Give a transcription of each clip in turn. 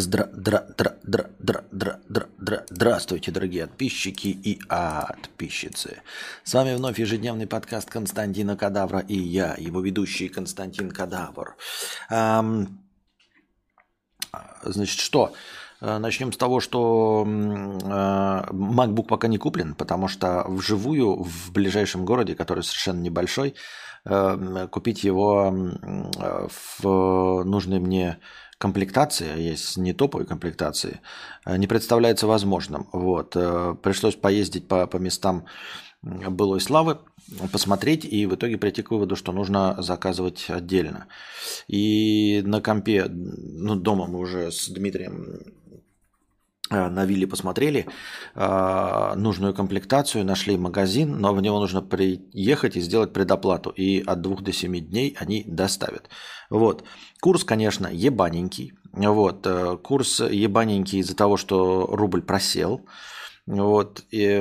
Здра, дра, дра, дра, дра, дра, дра, дра. Здравствуйте, дорогие подписчики и подписчицы. С вами вновь ежедневный подкаст Константина Кадавра и я, его ведущий Константин Кадавр. Эм, значит, что? Э, начнем с того, что э, MacBook пока не куплен, потому что вживую в ближайшем городе, который совершенно небольшой, э, купить его в нужной мне комплектации, есть не топовые комплектации, не представляется возможным. Вот. Пришлось поездить по, по местам былой славы, посмотреть и в итоге прийти к выводу, что нужно заказывать отдельно. И на компе, ну дома мы уже с Дмитрием Э, на вилле посмотрели э, нужную комплектацию, нашли магазин, но в него нужно приехать и сделать предоплату. И от двух до семи дней они доставят. Вот. Курс, конечно, ебаненький. Вот. Э, курс ебаненький из-за того, что рубль просел. Вот. И,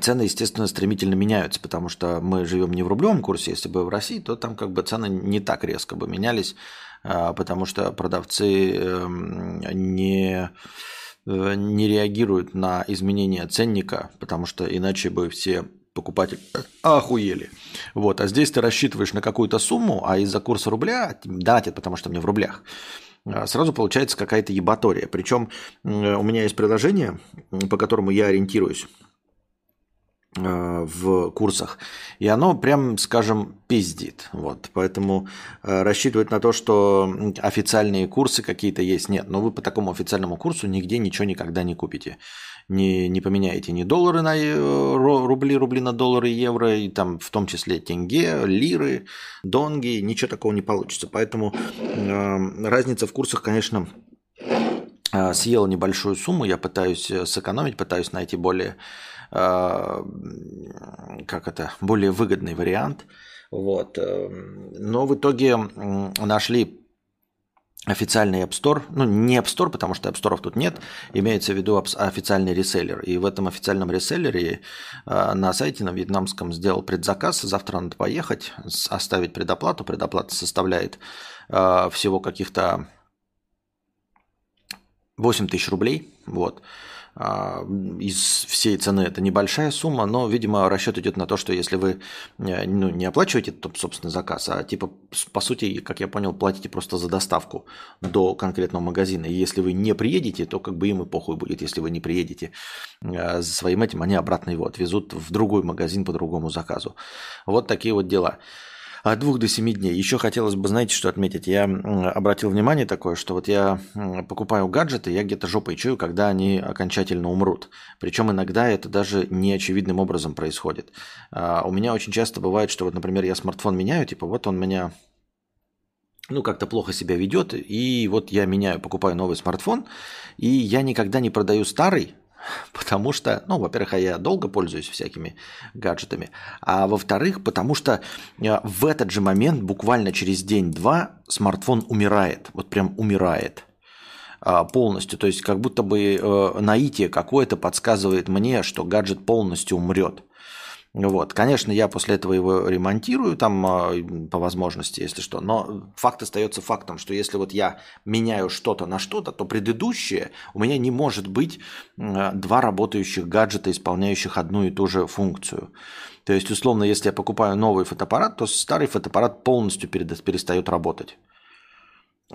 цены, естественно, стремительно меняются, потому что мы живем не в рублевом курсе. Если бы в России, то там как бы цены не так резко бы менялись потому что продавцы эм, не, э, не реагируют на изменения ценника, потому что иначе бы все покупатели охуели. Вот, а здесь ты рассчитываешь на какую-то сумму, а из-за курса рубля, датит, потому что мне в рублях, а, сразу получается какая-то ебатория. Причем у меня есть приложение, по которому я ориентируюсь Э, в курсах. И оно прям, скажем, пиздит. Вот. Поэтому э, рассчитывать на то, что официальные курсы какие-то есть, нет. Но вы по такому официальному курсу нигде ничего никогда не купите. Не, не поменяете ни доллары на э, рубли, рубли на доллары, евро, и там в том числе тенге, лиры, донги. Ничего такого не получится. Поэтому э, разница в курсах, конечно, съела небольшую сумму. Я пытаюсь сэкономить, пытаюсь найти более как это, более выгодный вариант. Вот. Э, но в итоге нашли официальный App Store, ну не App Store, потому что App Store тут нет, имеется в виду официальный реселлер. И в этом официальном реселлере э, на сайте на вьетнамском сделал предзаказ, завтра надо поехать, оставить предоплату. Предоплата составляет э, всего каких-то 8 тысяч рублей. Вот. А, из всей цены это небольшая сумма, но, видимо, расчет идет на то, что если вы э, ну, не оплачиваете тот собственный заказ, а типа, по сути, как я понял, платите просто за доставку до конкретного магазина. И если вы не приедете, то как бы им и похуй будет, если вы не приедете э, за своим этим, они обратно его отвезут в другой магазин по другому заказу. Вот такие вот дела от двух до семи дней. Еще хотелось бы, знаете, что отметить? Я обратил внимание такое, что вот я покупаю гаджеты, я где-то жопой чую, когда они окончательно умрут. Причем иногда это даже неочевидным образом происходит. А, у меня очень часто бывает, что вот, например, я смартфон меняю, типа вот он меня ну, как-то плохо себя ведет, и вот я меняю, покупаю новый смартфон, и я никогда не продаю старый, Потому что, ну, во-первых, я долго пользуюсь всякими гаджетами, а во-вторых, потому что э, в этот же момент, буквально через день-два, смартфон умирает, вот прям умирает а, полностью. То есть как будто бы э, наитие какое-то подсказывает мне, что гаджет полностью умрет. Вот. Конечно, я после этого его ремонтирую там а, по возможности, если что. Но факт остается фактом, что если вот я меняю что-то на что-то, то предыдущее у меня не может быть два работающих гаджета, исполняющих одну и ту же функцию. То есть, условно, если я покупаю новый фотоаппарат, то старый фотоаппарат полностью перестает работать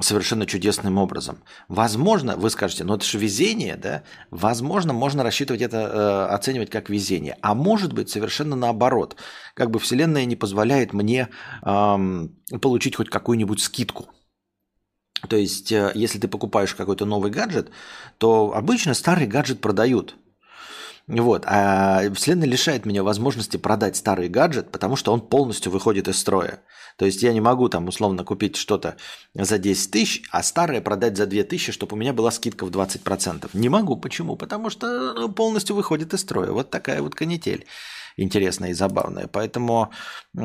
совершенно чудесным образом. Возможно, вы скажете, ну это же везение, да? Возможно, можно рассчитывать это, э, оценивать как везение. А может быть совершенно наоборот. Как бы Вселенная не позволяет мне э, получить хоть какую-нибудь скидку. То есть, э, если ты покупаешь какой-то новый гаджет, то обычно старый гаджет продают. Вот. А Вселенная лишает меня возможности продать старый гаджет, потому что он полностью выходит из строя. То есть я не могу там условно купить что-то за 10 тысяч, а старое продать за 2 тысячи, чтобы у меня была скидка в 20%. Не могу. Почему? Потому что ну, полностью выходит из строя. Вот такая вот канитель интересная и забавная. Поэтому э,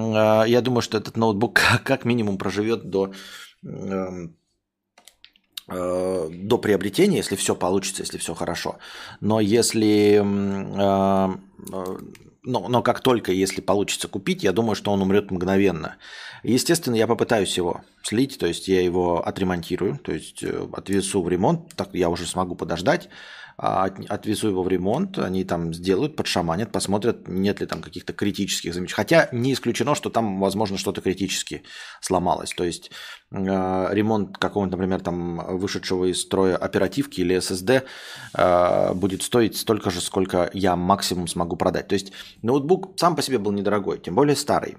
я думаю, что этот ноутбук как минимум проживет до э, Э, до приобретения, если все получится, если все хорошо. Но если э, э, но, но как только, если получится купить, я думаю, что он умрет мгновенно. Естественно, я попытаюсь его слить, то есть я его отремонтирую, то есть отвезу в ремонт, так я уже смогу подождать, отвезу его в ремонт, они там сделают, подшаманят, посмотрят, нет ли там каких-то критических замечаний. Хотя не исключено, что там, возможно, что-то критически сломалось. То есть э, ремонт какого-нибудь, например, там вышедшего из строя оперативки или SSD э, будет стоить столько же, сколько я максимум смогу продать. То есть ноутбук сам по себе был недорогой, тем более старый.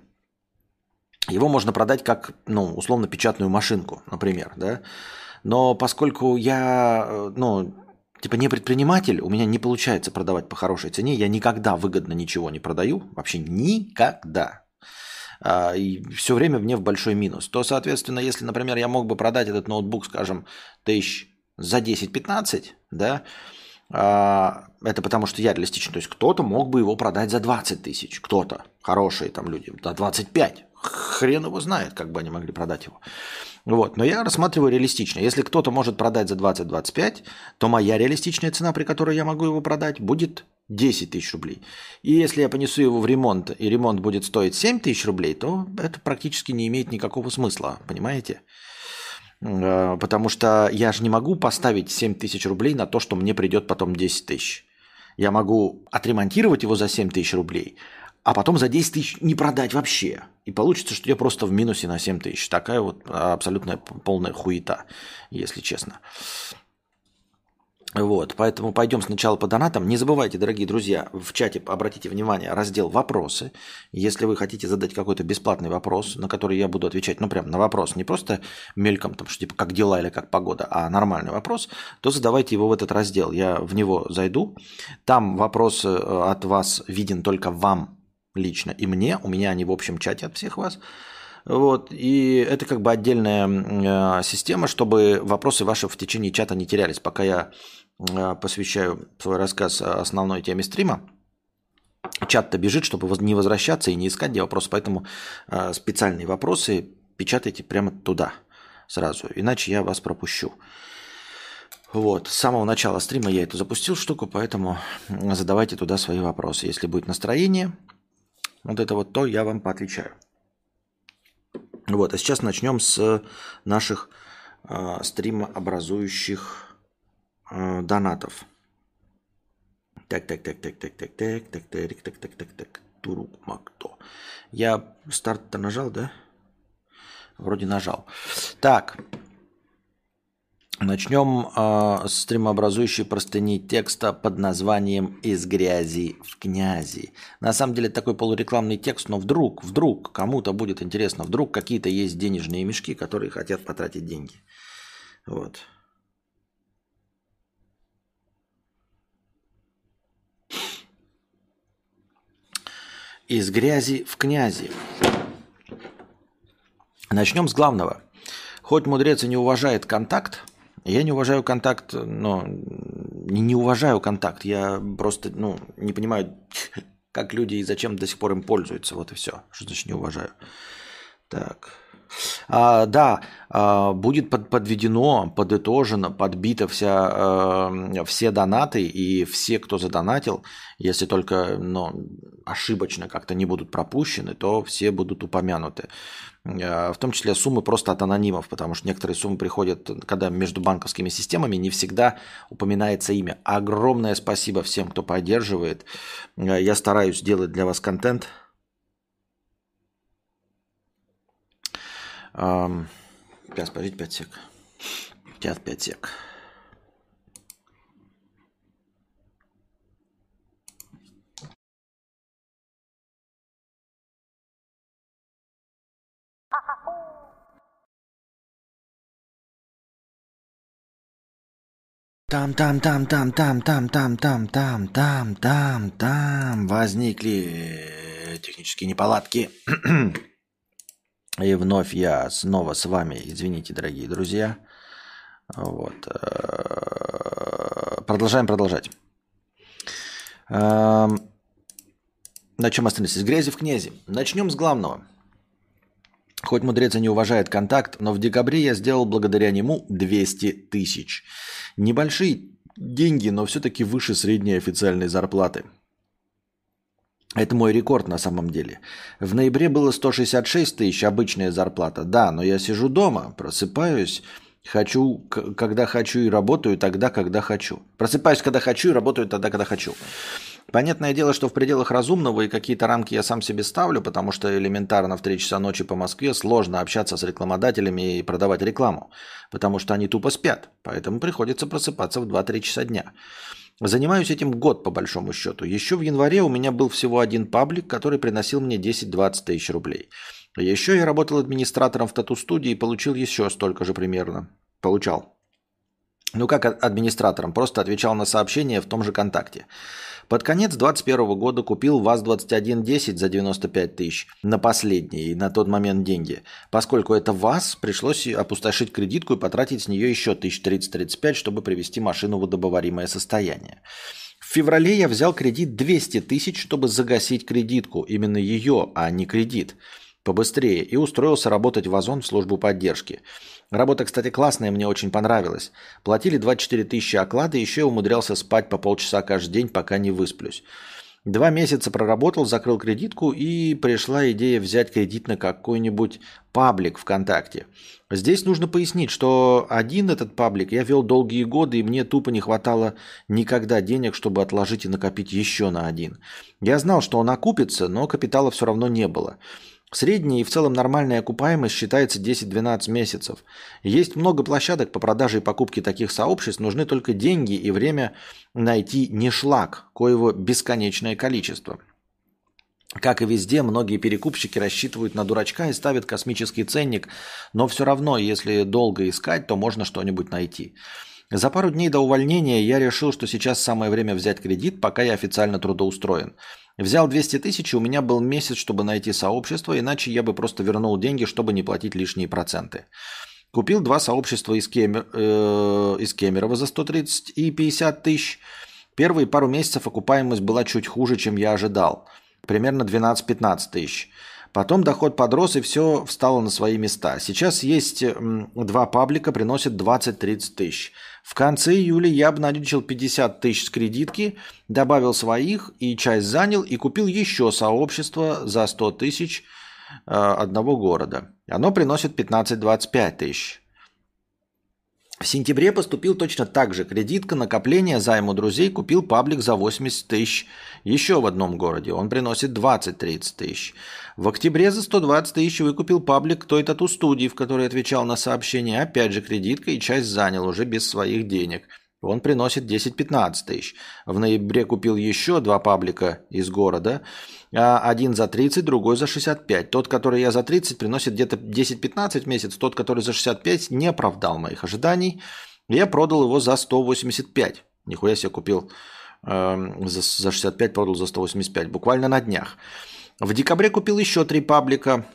Его можно продать как, ну, условно, печатную машинку, например, да. Но поскольку я, э, ну, типа не предприниматель, у меня не получается продавать по хорошей цене, я никогда выгодно ничего не продаю, вообще никогда. А, и все время мне в большой минус. То, соответственно, если, например, я мог бы продать этот ноутбук, скажем, тысяч за 10-15, да, а, это потому что я реалистичен. То есть кто-то мог бы его продать за 20 тысяч, кто-то, хорошие там люди, за 25. Хрен его знает, как бы они могли продать его. Вот. Но я рассматриваю реалистично. Если кто-то может продать за 20-25, то моя реалистичная цена, при которой я могу его продать, будет 10 тысяч рублей. И если я понесу его в ремонт, и ремонт будет стоить 7 тысяч рублей, то это практически не имеет никакого смысла, понимаете? Э, потому что я же не могу поставить 7 тысяч рублей на то, что мне придет потом 10 тысяч. Я могу отремонтировать его за 7 тысяч рублей, а потом за 10 тысяч не продать вообще. И получится, что я просто в минусе на 7 тысяч. Такая вот абсолютная полная хуета, если честно. Вот, поэтому пойдем сначала по донатам. Не забывайте, дорогие друзья, в чате обратите внимание, раздел «Вопросы». Если вы хотите задать какой-то бесплатный вопрос, на который я буду отвечать, ну прям на вопрос, не просто мельком, там, что типа как дела или как погода, а нормальный вопрос, то задавайте его в этот раздел. Я в него зайду. Там вопрос э, от вас виден только вам лично и мне. У меня они в общем чате от всех вас. Вот, и это как бы отдельная э, система, чтобы вопросы ваши в течение чата не терялись. Пока я э, посвящаю свой рассказ основной теме стрима, чат-то бежит, чтобы не возвращаться и не искать где вопросы. Поэтому э, специальные вопросы печатайте прямо туда сразу, иначе я вас пропущу. Вот, с самого начала стрима я эту запустил штуку, поэтому задавайте туда свои вопросы. Если будет настроение, вот это вот то я вам поотвечаю. Вот, а сейчас начнем с наших э, стримообразующих э, донатов. Так, так, так, так, так, так, так, так, так, так, так, так, так, Турук Макто. Я старт-то нажал, да? Вроде нажал. Так, Начнем э, с стримообразующей простыни текста под названием «Из грязи в князи». На самом деле такой полурекламный текст, но вдруг, вдруг кому-то будет интересно, вдруг какие-то есть денежные мешки, которые хотят потратить деньги. Вот. Из грязи в князи. Начнем с главного. Хоть мудрец и не уважает контакт, я не уважаю контакт, но не, не уважаю контакт. Я просто ну, не понимаю, как люди и зачем до сих пор им пользуются. Вот и все. Что значит не уважаю? Так. А, да, а, будет под, подведено, подытожено, подбито вся, э, все донаты и все, кто задонатил, если только ну, ошибочно как-то не будут пропущены, то все будут упомянуты. Э, в том числе суммы просто от анонимов, потому что некоторые суммы приходят, когда между банковскими системами не всегда упоминается имя. Огромное спасибо всем, кто поддерживает. Э, я стараюсь делать для вас контент. Сейчас, подождите 5 сек. Сейчас 5 сек. Там, там, там, там, там, там, там, там, там, там, там, там возникли технические неполадки. И вновь я снова с вами, извините, дорогие друзья. Вот. Продолжаем продолжать. На чем остановились? Из грязи в князи. Начнем с главного. Хоть мудрец и не уважает контакт, но в декабре я сделал благодаря нему 200 тысяч. Небольшие деньги, но все-таки выше средней официальной зарплаты. Это мой рекорд на самом деле. В ноябре было 166 тысяч, обычная зарплата. Да, но я сижу дома, просыпаюсь, хочу, когда хочу и работаю тогда, когда хочу. Просыпаюсь, когда хочу и работаю тогда, когда хочу. Понятное дело, что в пределах разумного и какие-то рамки я сам себе ставлю, потому что элементарно в 3 часа ночи по Москве сложно общаться с рекламодателями и продавать рекламу, потому что они тупо спят. Поэтому приходится просыпаться в 2-3 часа дня. Занимаюсь этим год, по большому счету. Еще в январе у меня был всего один паблик, который приносил мне 10-20 тысяч рублей. Еще я работал администратором в тату-студии и получил еще столько же примерно. Получал. Ну как администратором, просто отвечал на сообщения в том же контакте. Под конец 2021 года купил ВАЗ-2110 за 95 тысяч на последние на тот момент деньги. Поскольку это ВАЗ, пришлось опустошить кредитку и потратить с нее еще 1030-35, чтобы привести машину в удобоваримое состояние. В феврале я взял кредит 200 тысяч, чтобы загасить кредитку, именно ее, а не кредит, побыстрее, и устроился работать в Озон в службу поддержки. Работа, кстати, классная, мне очень понравилась. Платили 24 тысячи оклада, еще умудрялся спать по полчаса каждый день, пока не высплюсь. Два месяца проработал, закрыл кредитку и пришла идея взять кредит на какой-нибудь паблик ВКонтакте. Здесь нужно пояснить, что один этот паблик я вел долгие годы, и мне тупо не хватало никогда денег, чтобы отложить и накопить еще на один. Я знал, что он окупится, но капитала все равно не было. Средняя и в целом нормальная окупаемость считается 10-12 месяцев. Есть много площадок по продаже и покупке таких сообществ, нужны только деньги и время найти не шлак, коего бесконечное количество. Как и везде, многие перекупщики рассчитывают на дурачка и ставят космический ценник, но все равно, если долго искать, то можно что-нибудь найти. За пару дней до увольнения я решил, что сейчас самое время взять кредит, пока я официально трудоустроен – Взял 200 тысяч, и у меня был месяц, чтобы найти сообщество, иначе я бы просто вернул деньги, чтобы не платить лишние проценты. Купил два сообщества из, Кемер, э, из Кемерово за 130 и 50 тысяч. Первые пару месяцев окупаемость была чуть хуже, чем я ожидал. Примерно 12-15 тысяч. Потом доход подрос, и все встало на свои места. Сейчас есть два паблика, приносят 20-30 тысяч. В конце июля я обналичил 50 тысяч с кредитки, добавил своих и часть занял и купил еще сообщество за 100 тысяч э, одного города. Оно приносит 15-25 тысяч. В сентябре поступил точно так же. Кредитка, накопление, займ у друзей. Купил паблик за 80 тысяч еще в одном городе. Он приносит 20-30 тысяч. В октябре за 120 тысяч выкупил паблик той-то ту студии, в которой отвечал на сообщения. Опять же кредитка и часть занял уже без своих денег. Он приносит 10-15 тысяч. В ноябре купил еще два паблика из города. А один за 30, другой за 65. Тот, который я за 30, приносит где-то 10-15 в месяц. Тот, который за 65, не оправдал моих ожиданий. Я продал его за 185. Нихуя себе купил э, за, за 65, продал за 185. Буквально на днях. В декабре купил еще три паблика.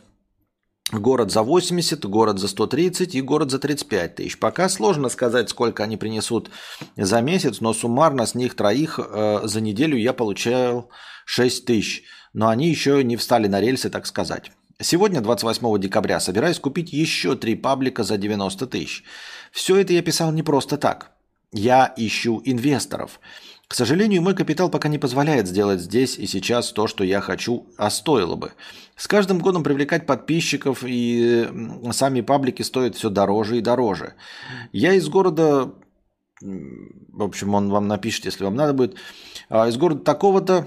Город за 80, город за 130 и город за 35 тысяч. Пока сложно сказать, сколько они принесут за месяц, но суммарно с них троих э, за неделю я получал 6 тысяч. Но они еще не встали на рельсы, так сказать. Сегодня, 28 декабря, собираюсь купить еще три паблика за 90 тысяч. Все это я писал не просто так. Я ищу инвесторов. К сожалению, мой капитал пока не позволяет сделать здесь и сейчас то, что я хочу, а стоило бы. С каждым годом привлекать подписчиков и сами паблики стоят все дороже и дороже. Я из города, в общем, он вам напишет, если вам надо будет, а, из города такого-то,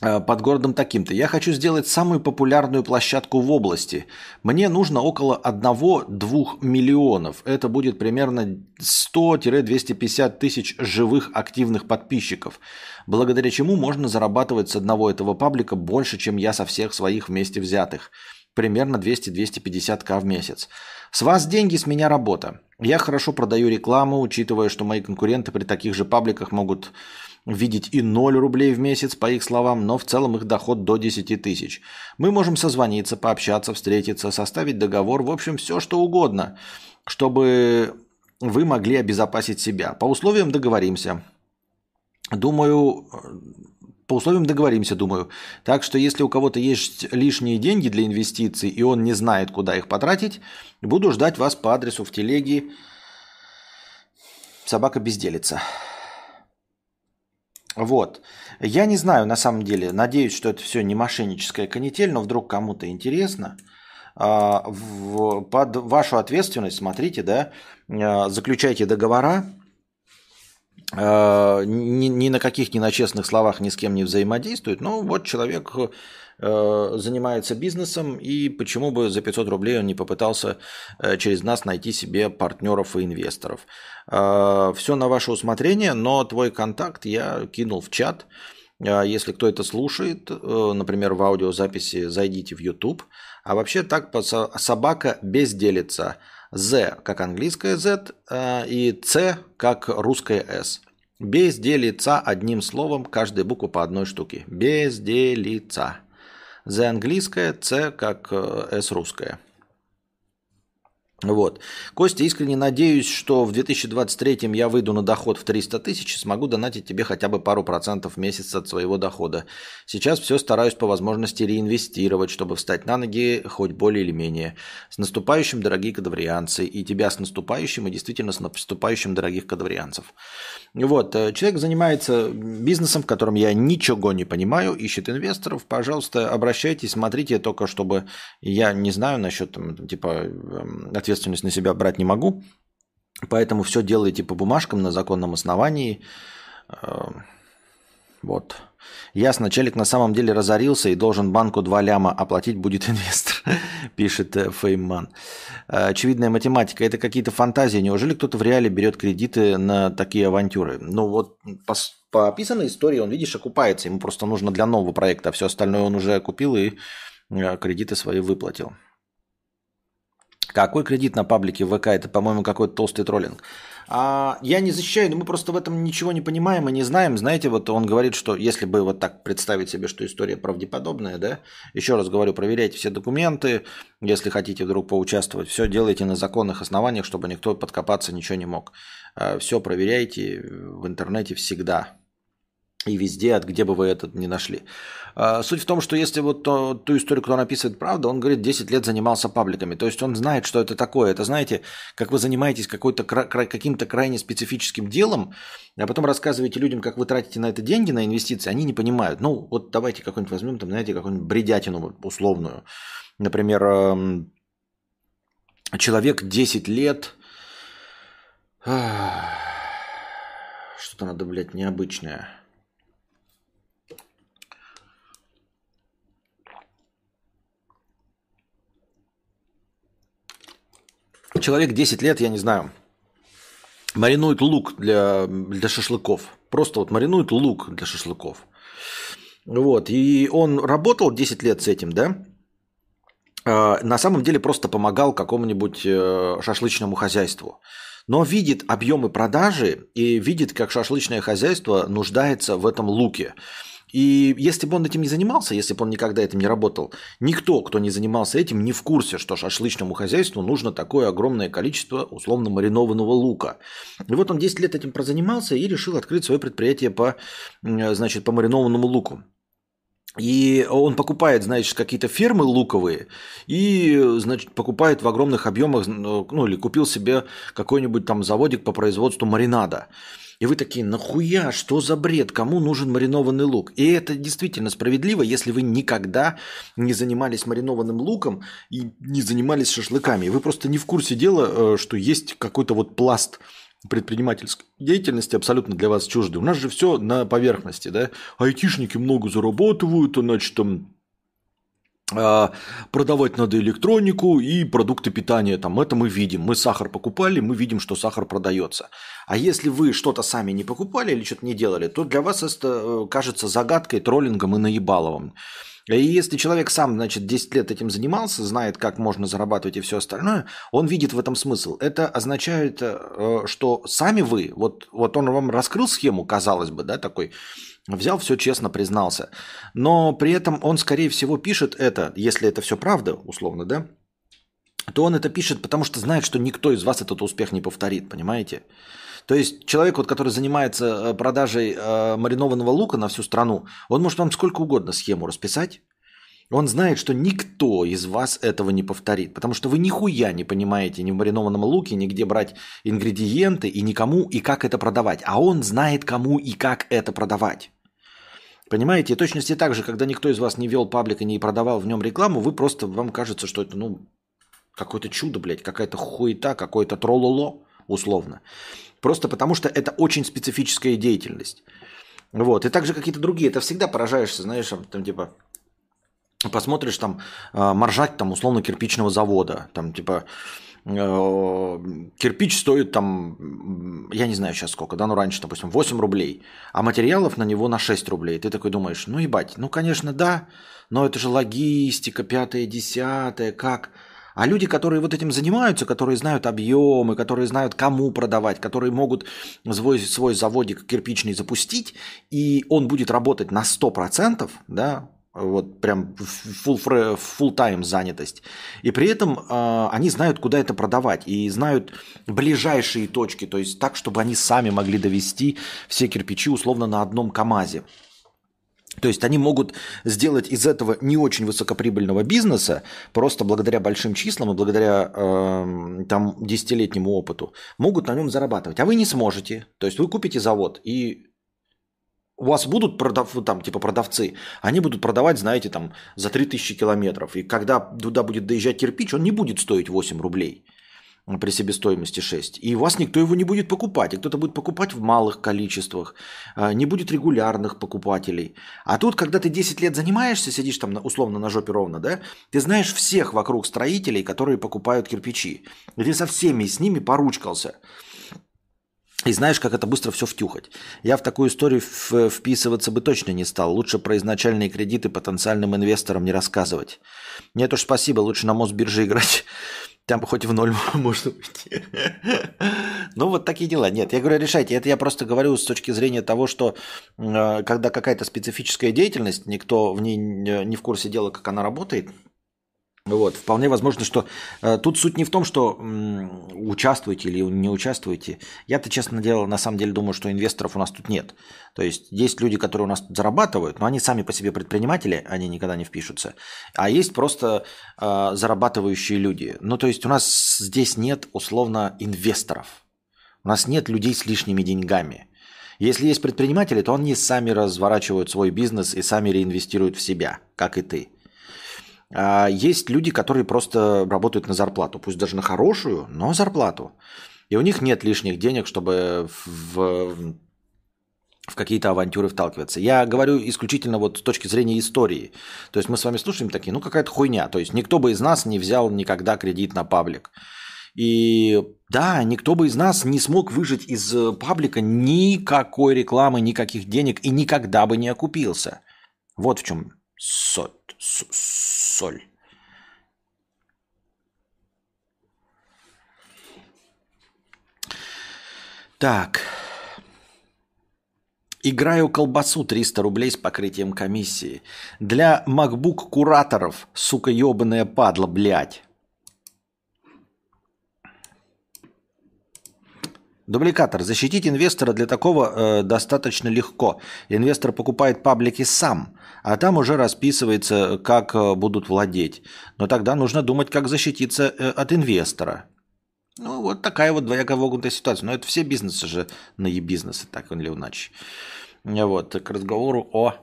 под городом таким-то. Я хочу сделать самую популярную площадку в области. Мне нужно около 1-2 миллионов. Это будет примерно 100-250 тысяч живых активных подписчиков. Благодаря чему можно зарабатывать с одного этого паблика больше, чем я со всех своих вместе взятых. Примерно 200-250к в месяц. С вас деньги, с меня работа. Я хорошо продаю рекламу, учитывая, что мои конкуренты при таких же пабликах могут видеть и 0 рублей в месяц, по их словам, но в целом их доход до 10 тысяч. Мы можем созвониться, пообщаться, встретиться, составить договор, в общем, все что угодно, чтобы вы могли обезопасить себя. По условиям договоримся. Думаю, по условиям договоримся, думаю. Так что если у кого-то есть лишние деньги для инвестиций, и он не знает, куда их потратить, буду ждать вас по адресу в телеге собака безделица. Вот. Я не знаю, на самом деле, надеюсь, что это все не мошенническая канитель, но вдруг кому-то интересно. А, под вашу ответственность, смотрите, да, а, заключайте договора, а, ни, ни на каких, ни на честных словах ни с кем не взаимодействует. Ну, вот человек занимается бизнесом, и почему бы за 500 рублей он не попытался э, через нас найти себе партнеров и инвесторов. Все на ваше усмотрение, но твой контакт я кинул в чат. Если кто это слушает, э, например, в аудиозаписи, зайдите в YouTube. А вообще так собака безделится. Z как английское Z э, и C как русское S. Безделица одним словом, каждая буква по одной штуке. Безделица. Z английское, C как S русское. Вот. Костя, искренне надеюсь, что в 2023 я выйду на доход в 300 тысяч и смогу донатить тебе хотя бы пару процентов в месяц от своего дохода. Сейчас все стараюсь по возможности реинвестировать, чтобы встать на ноги хоть более или менее. С наступающим, дорогие кадаврианцы. И тебя с наступающим, и действительно с наступающим, дорогих кадаврианцев. Вот. Э, человек занимается бизнесом, в котором я ничего не понимаю, ищет инвесторов. Пожалуйста, обращайтесь, смотрите, только чтобы я не знаю насчет типа эм, ответственность на себя брать не могу. Поэтому все делайте по бумажкам на законном основании. Эм, вот. Ясно, челик на самом деле разорился и должен банку 2 ляма оплатить будет инвестор, пишет э, Фейман. Э, очевидная математика. Это какие-то фантазии. Неужели кто-то в реале берет кредиты на такие авантюры? Ну вот по, по описанной истории он, видишь, окупается. Ему просто нужно для нового проекта. А все остальное он уже купил и э, кредиты свои выплатил. Какой кредит на паблике ВК? Это, по-моему, какой-то толстый троллинг. А, я не защищаю, но мы просто в этом ничего не понимаем и не знаем. Знаете, вот он говорит, что если бы вот так представить себе, что история правдеподобная, да, еще раз говорю, проверяйте все документы, если хотите вдруг поучаствовать, все делайте на законных основаниях, чтобы никто подкопаться ничего не мог. А, все проверяйте в интернете всегда и везде, от где бы вы этот не нашли. А, суть в том, что если вот то, ту историю, кто описывает правду, он говорит, 10 лет занимался пабликами. То есть он знает, что это такое. Это, знаете, как вы занимаетесь какой-то, каким-то крайне специфическим делом, а потом рассказываете людям, как вы тратите на это деньги, на инвестиции, они не понимают. Ну, вот давайте какой-нибудь возьмем, там, знаете, какую-нибудь бредятину условную. Например, эм, человек 10 лет... Что-то надо, блядь, необычное. Человек 10 лет, я не знаю, маринует лук для, для шашлыков. Просто вот маринует лук для шашлыков. Вот. И он работал 10 лет с этим, да? А, на самом деле просто помогал какому-нибудь э, шашлычному хозяйству. Но видит объемы продажи и видит, как шашлычное хозяйство нуждается в этом луке. И если бы он этим не занимался, если бы он никогда этим не работал, никто, кто не занимался этим, не в курсе, что шашлычному хозяйству нужно такое огромное количество условно маринованного лука. И вот он 10 лет этим прозанимался и решил открыть свое предприятие по, значит, по маринованному луку. И он покупает, значит, какие-то фермы луковые и, значит, покупает в огромных объемах, ну, или купил себе какой-нибудь там заводик по производству маринада. И вы такие, нахуя, что за бред, кому нужен маринованный лук? И это действительно справедливо, если вы никогда не занимались маринованным луком и не занимались шашлыками. Вы просто не в курсе дела, э, что есть какой-то вот пласт предпринимательской деятельности абсолютно для вас чужды. У нас же все на поверхности, да? Айтишники много зарабатывают, значит, там а, продавать надо электронику и продукты питания. Там, это мы видим. Мы сахар покупали, мы видим, что сахар продается. А если вы что-то сами не покупали или что-то не делали, то для вас это э, кажется загадкой, троллингом и наебаловым. И если человек сам, значит, 10 лет этим занимался, знает, как можно зарабатывать и все остальное, он видит в этом смысл. Это означает, э, что сами вы, вот, вот он вам раскрыл схему, казалось бы, да, такой, Взял все честно, признался. Но при этом он, скорее всего, пишет это, если это все правда, условно, да, то он это пишет, потому что знает, что никто из вас этот успех не повторит, понимаете? То есть человек, вот, который занимается э, продажей э, маринованного лука на всю страну, он может вам сколько угодно схему расписать, Он знает, что никто из вас этого не повторит, потому что вы нихуя не понимаете ни в маринованном луке, ни где брать ингредиенты, и никому, и как это продавать. А он знает, кому и как это продавать. Понимаете, точности так же, когда никто из вас не вел паблик и не продавал в нем рекламу, вы просто, вам кажется, что это, ну, какое-то чудо, блядь, какая-то хуета, какое-то трололо, условно. Просто потому что это очень специфическая деятельность. Вот. И также какие-то другие. Это всегда поражаешься, знаешь, там типа посмотришь там а, маржать там условно кирпичного завода, там типа кирпич стоит там, я не знаю сейчас сколько, да, ну раньше, допустим, 8 рублей, а материалов на него на 6 рублей. Ты такой думаешь, ну ебать, ну конечно да, но это же логистика, пятое, десятое, как? А люди, которые вот этим занимаются, которые знают объемы, которые знают, кому продавать, которые могут свой, свой заводик кирпичный запустить, и он будет работать на 100%, да, вот прям full, full time занятость. И при этом э, они знают, куда это продавать, и знают ближайшие точки, то есть так, чтобы они сами могли довести все кирпичи условно на одном КАМАЗе. То есть они могут сделать из этого не очень высокоприбыльного бизнеса, просто благодаря большим числам и благодаря э, там десятилетнему опыту, могут на нем зарабатывать. А вы не сможете. То есть вы купите завод и у вас будут продав, там, типа продавцы, они будут продавать, знаете, там, за 3000 километров. И когда туда будет доезжать кирпич, он не будет стоить 8 рублей при себестоимости 6. И у вас никто его не будет покупать. И кто-то будет покупать в малых количествах. А, не будет регулярных покупателей. А тут, когда ты 10 лет занимаешься, сидишь там условно на жопе ровно, да, ты знаешь всех вокруг строителей, которые покупают кирпичи. И ты со всеми с ними поручкался. И знаешь, как это быстро все втюхать. Я в такую историю вписываться бы точно не стал. Лучше про изначальные кредиты потенциальным инвесторам не рассказывать. Нет уж спасибо, лучше на Мосбирже играть. Там хоть в ноль можно уйти. ну, вот такие дела. Нет, я говорю, решайте. Это я просто говорю с точки зрения того, что э, когда какая-то специфическая деятельность, никто в ней не в курсе дела, как она работает, вот, вполне возможно, что э, тут суть не в том, что м, участвуете или не участвуете. Я-то, честно дело, на самом деле думаю, что инвесторов у нас тут нет. То есть есть люди, которые у нас тут зарабатывают, но они сами по себе предприниматели, они никогда не впишутся. А есть просто э, зарабатывающие люди. Ну, то есть у нас здесь нет условно инвесторов. У нас нет людей с лишними деньгами. Если есть предприниматели, то они сами разворачивают свой бизнес и сами реинвестируют в себя, как и ты. А есть люди, которые просто работают на зарплату, пусть даже на хорошую, но зарплату. И у них нет лишних денег, чтобы в, в какие-то авантюры вталкиваться. Я говорю исключительно вот с точки зрения истории. То есть мы с вами слушаем такие, ну какая-то хуйня. То есть никто бы из нас не взял никогда кредит на паблик. И да, никто бы из нас не смог выжить из паблика никакой рекламы, никаких денег и никогда бы не окупился. Вот в чем соль соль. Так. Играю колбасу 300 рублей с покрытием комиссии. Для MacBook кураторов, сука, ебаная падла, блядь. Дубликатор. Защитить инвестора для такого э, достаточно легко. Инвестор покупает паблики сам, а там уже расписывается, как э, будут владеть. Но тогда нужно думать, как защититься э, от инвестора. Ну, вот такая вот двояко вогнутая ситуация. Но это все бизнесы же на e-бизнесы, так или иначе. Вот, к разговору о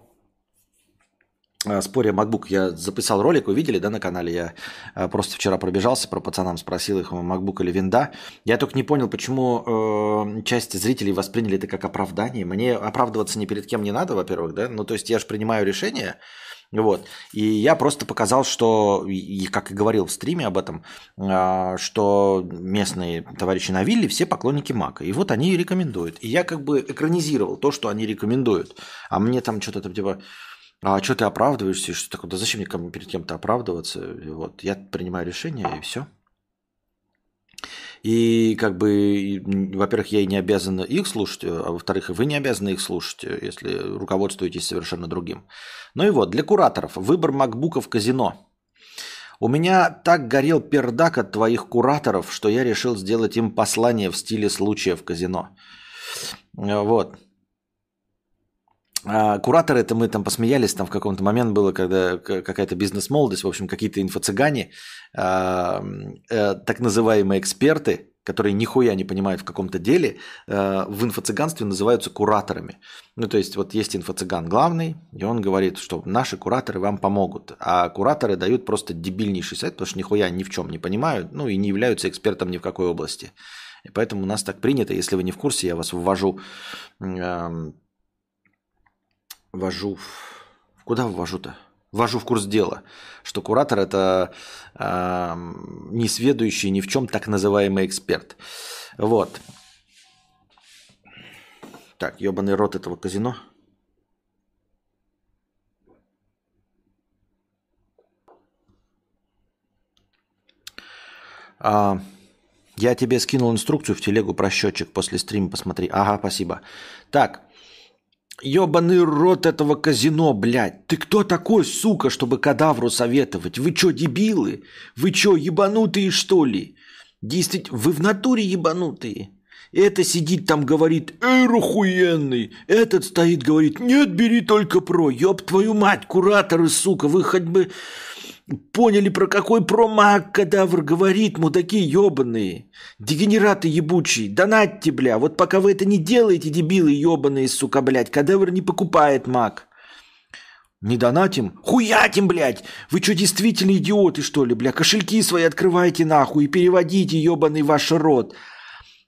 споре MacBook я записал ролик, вы видели, да, на канале? Я э, просто вчера пробежался, про пацанам спросил их, MacBook или винда. Я только не понял, почему э, часть зрителей восприняли это как оправдание. Мне оправдываться ни перед кем не надо, во-первых, да? Ну, то есть я же принимаю решение, вот. И я просто показал, что, и как и говорил в стриме об этом, э, что местные товарищи на вилле все поклонники Мака. И вот они рекомендуют. И я как бы экранизировал то, что они рекомендуют. А мне там что-то там типа а что ты оправдываешься? Что такое? Да зачем мне кому перед кем-то оправдываться? Вот, я принимаю решение, и все. И как бы, во-первых, я и не обязан их слушать, а во-вторых, вы не обязаны их слушать, если руководствуетесь совершенно другим. Ну и вот, для кураторов. Выбор макбука в казино. У меня так горел пердак от твоих кураторов, что я решил сделать им послание в стиле случая в казино. Вот. А кураторы, это мы там посмеялись, там в каком-то момент было, когда какая-то бизнес-молодость, в общем, какие-то инфо-цыгане, а, э, так называемые эксперты, которые нихуя не понимают в каком-то деле, э, в инфо-цыганстве называются кураторами. Ну, то есть вот есть инфо-цыган главный, и он говорит, что наши кураторы вам помогут. А кураторы дают просто дебильнейший сайт, потому что нихуя ни в чем не понимают, ну и не являются экспертом ни в какой области. И поэтому у нас так принято, если вы не в курсе, я вас ввожу, ввожу, куда ввожу-то? ввожу в курс дела, что куратор это э, несведущий ни в чем так называемый эксперт. Вот. Так, ебаный рот этого казино. А, я тебе скинул инструкцию в телегу про счетчик после стрима, посмотри. Ага, спасибо. Так, Ёбаный рот этого казино, блядь. Ты кто такой, сука, чтобы кадавру советовать? Вы чё, дебилы? Вы чё, ебанутые, что ли? Действительно, вы в натуре ебанутые. Это сидит там, говорит, эй, охуенный. Этот стоит, говорит, нет, бери только про. Ёб твою мать, кураторы, сука, вы хоть бы Поняли, про какой промаг кадавр говорит, мудаки ебаные. Дегенераты ебучие. Донатьте, бля. Вот пока вы это не делаете, дебилы ебаные, сука, блядь, кадавр не покупает маг. Не донатим? Хуятим, блядь! Вы что, действительно идиоты, что ли, бля? Кошельки свои открывайте нахуй и переводите, ебаный ваш рот.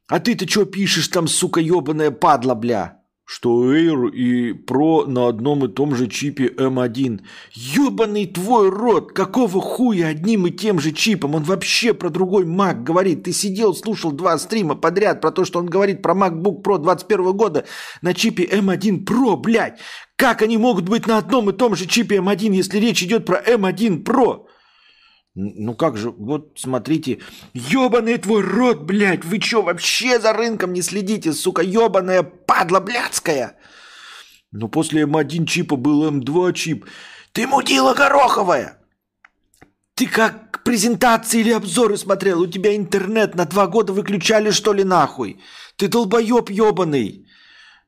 А ты-то что пишешь там, сука, ебаная падла, бля? Что Air и Pro на одном и том же чипе M1. Ёбаный твой рот! Какого хуя одним и тем же чипом? Он вообще про другой Mac говорит. Ты сидел, слушал два стрима подряд про то, что он говорит про MacBook Pro 21 года на чипе M1 Pro, блядь! Как они могут быть на одном и том же чипе M1, если речь идет про M1 Pro? Ну как же, вот смотрите, ебаный твой рот, блядь, вы чё вообще за рынком не следите, сука, ебаная падла блядская? Ну после М1 чипа был М2 чип. Ты мудила гороховая! Ты как презентации или обзоры смотрел? У тебя интернет на два года выключали, что ли, нахуй? Ты долбоеб ебаный!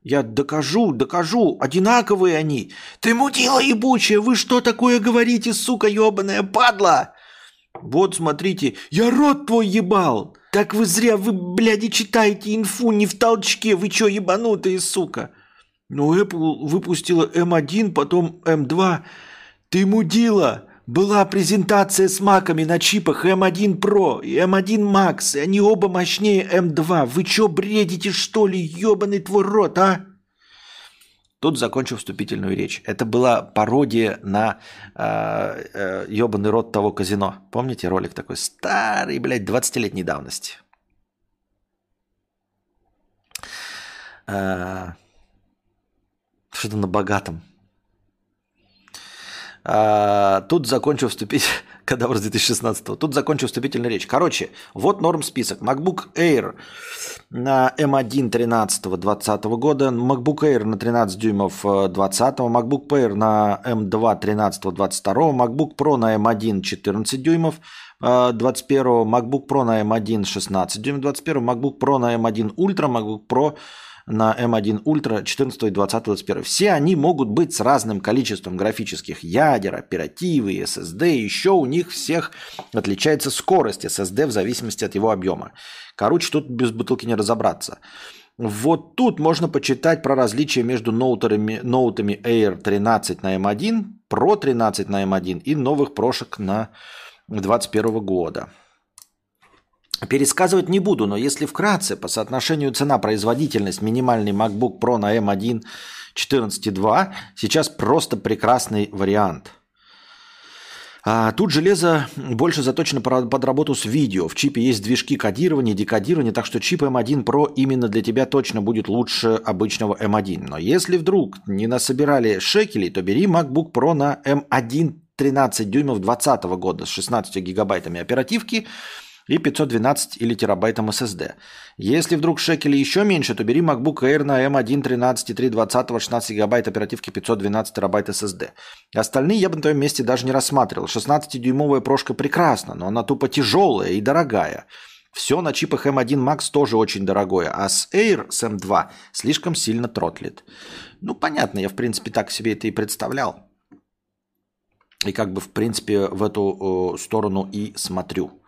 Я докажу, докажу, одинаковые они. Ты мудила ебучая, вы что такое говорите, сука ебаная падла? Вот, смотрите, я рот твой ебал. Так вы зря, вы, бляди, читаете инфу не в толчке. Вы чё, ебанутые, сука? Ну, Apple выпустила M1, потом M2. Ты мудила. Была презентация с маками на чипах M1 Pro и M1 Max, и они оба мощнее M2. Вы чё, бредите, что ли, ебаный твой рот, а? Тут закончил вступительную речь. Это была пародия на э, э, ебаный рот того казино. Помните ролик такой старый, блядь, 20-летней давности? Э, что-то на богатом. А, тут закончу вступить, кадавр с 2016 тут закончу вступительную речь. Короче, вот норм список. MacBook Air на M1 13 20 года, MacBook Air на 13 дюймов 20, MacBook Air на M2 13 22, MacBook Pro на M1 14 дюймов 21, MacBook Pro на M1 16 дюймов 21, MacBook Pro на M1 Ultra, MacBook Pro на M1 Ultra 14, 20, 21. Все они могут быть с разным количеством графических ядер, оперативы, SSD. Еще у них всех отличается скорость SSD в зависимости от его объема. Короче, тут без бутылки не разобраться. Вот тут можно почитать про различия между ноутерами, ноутами Air 13 на M1, Pro 13 на M1 и новых прошек на 2021 года. Пересказывать не буду, но если вкратце, по соотношению цена-производительность минимальный MacBook Pro на M1 14.2 сейчас просто прекрасный вариант. А тут железо больше заточено под работу с видео. В чипе есть движки кодирования, декодирования, так что чип M1 Pro именно для тебя точно будет лучше обычного M1. Но если вдруг не насобирали шекелей, то бери MacBook Pro на M1 13 дюймов 2020 года с 16 гигабайтами оперативки – и 512 или терабайтом SSD. Если вдруг шекели еще меньше, то бери MacBook Air на M1 13 3 20 16 гигабайт оперативки 512 терабайт SSD. Остальные я бы на твоем месте даже не рассматривал. 16-дюймовая прошка прекрасна, но она тупо тяжелая и дорогая. Все на чипах M1 Max тоже очень дорогое, а с Air с M2 слишком сильно тротлит. Ну, понятно, я в принципе так себе это и представлял. И как бы в принципе в эту э, сторону и смотрю.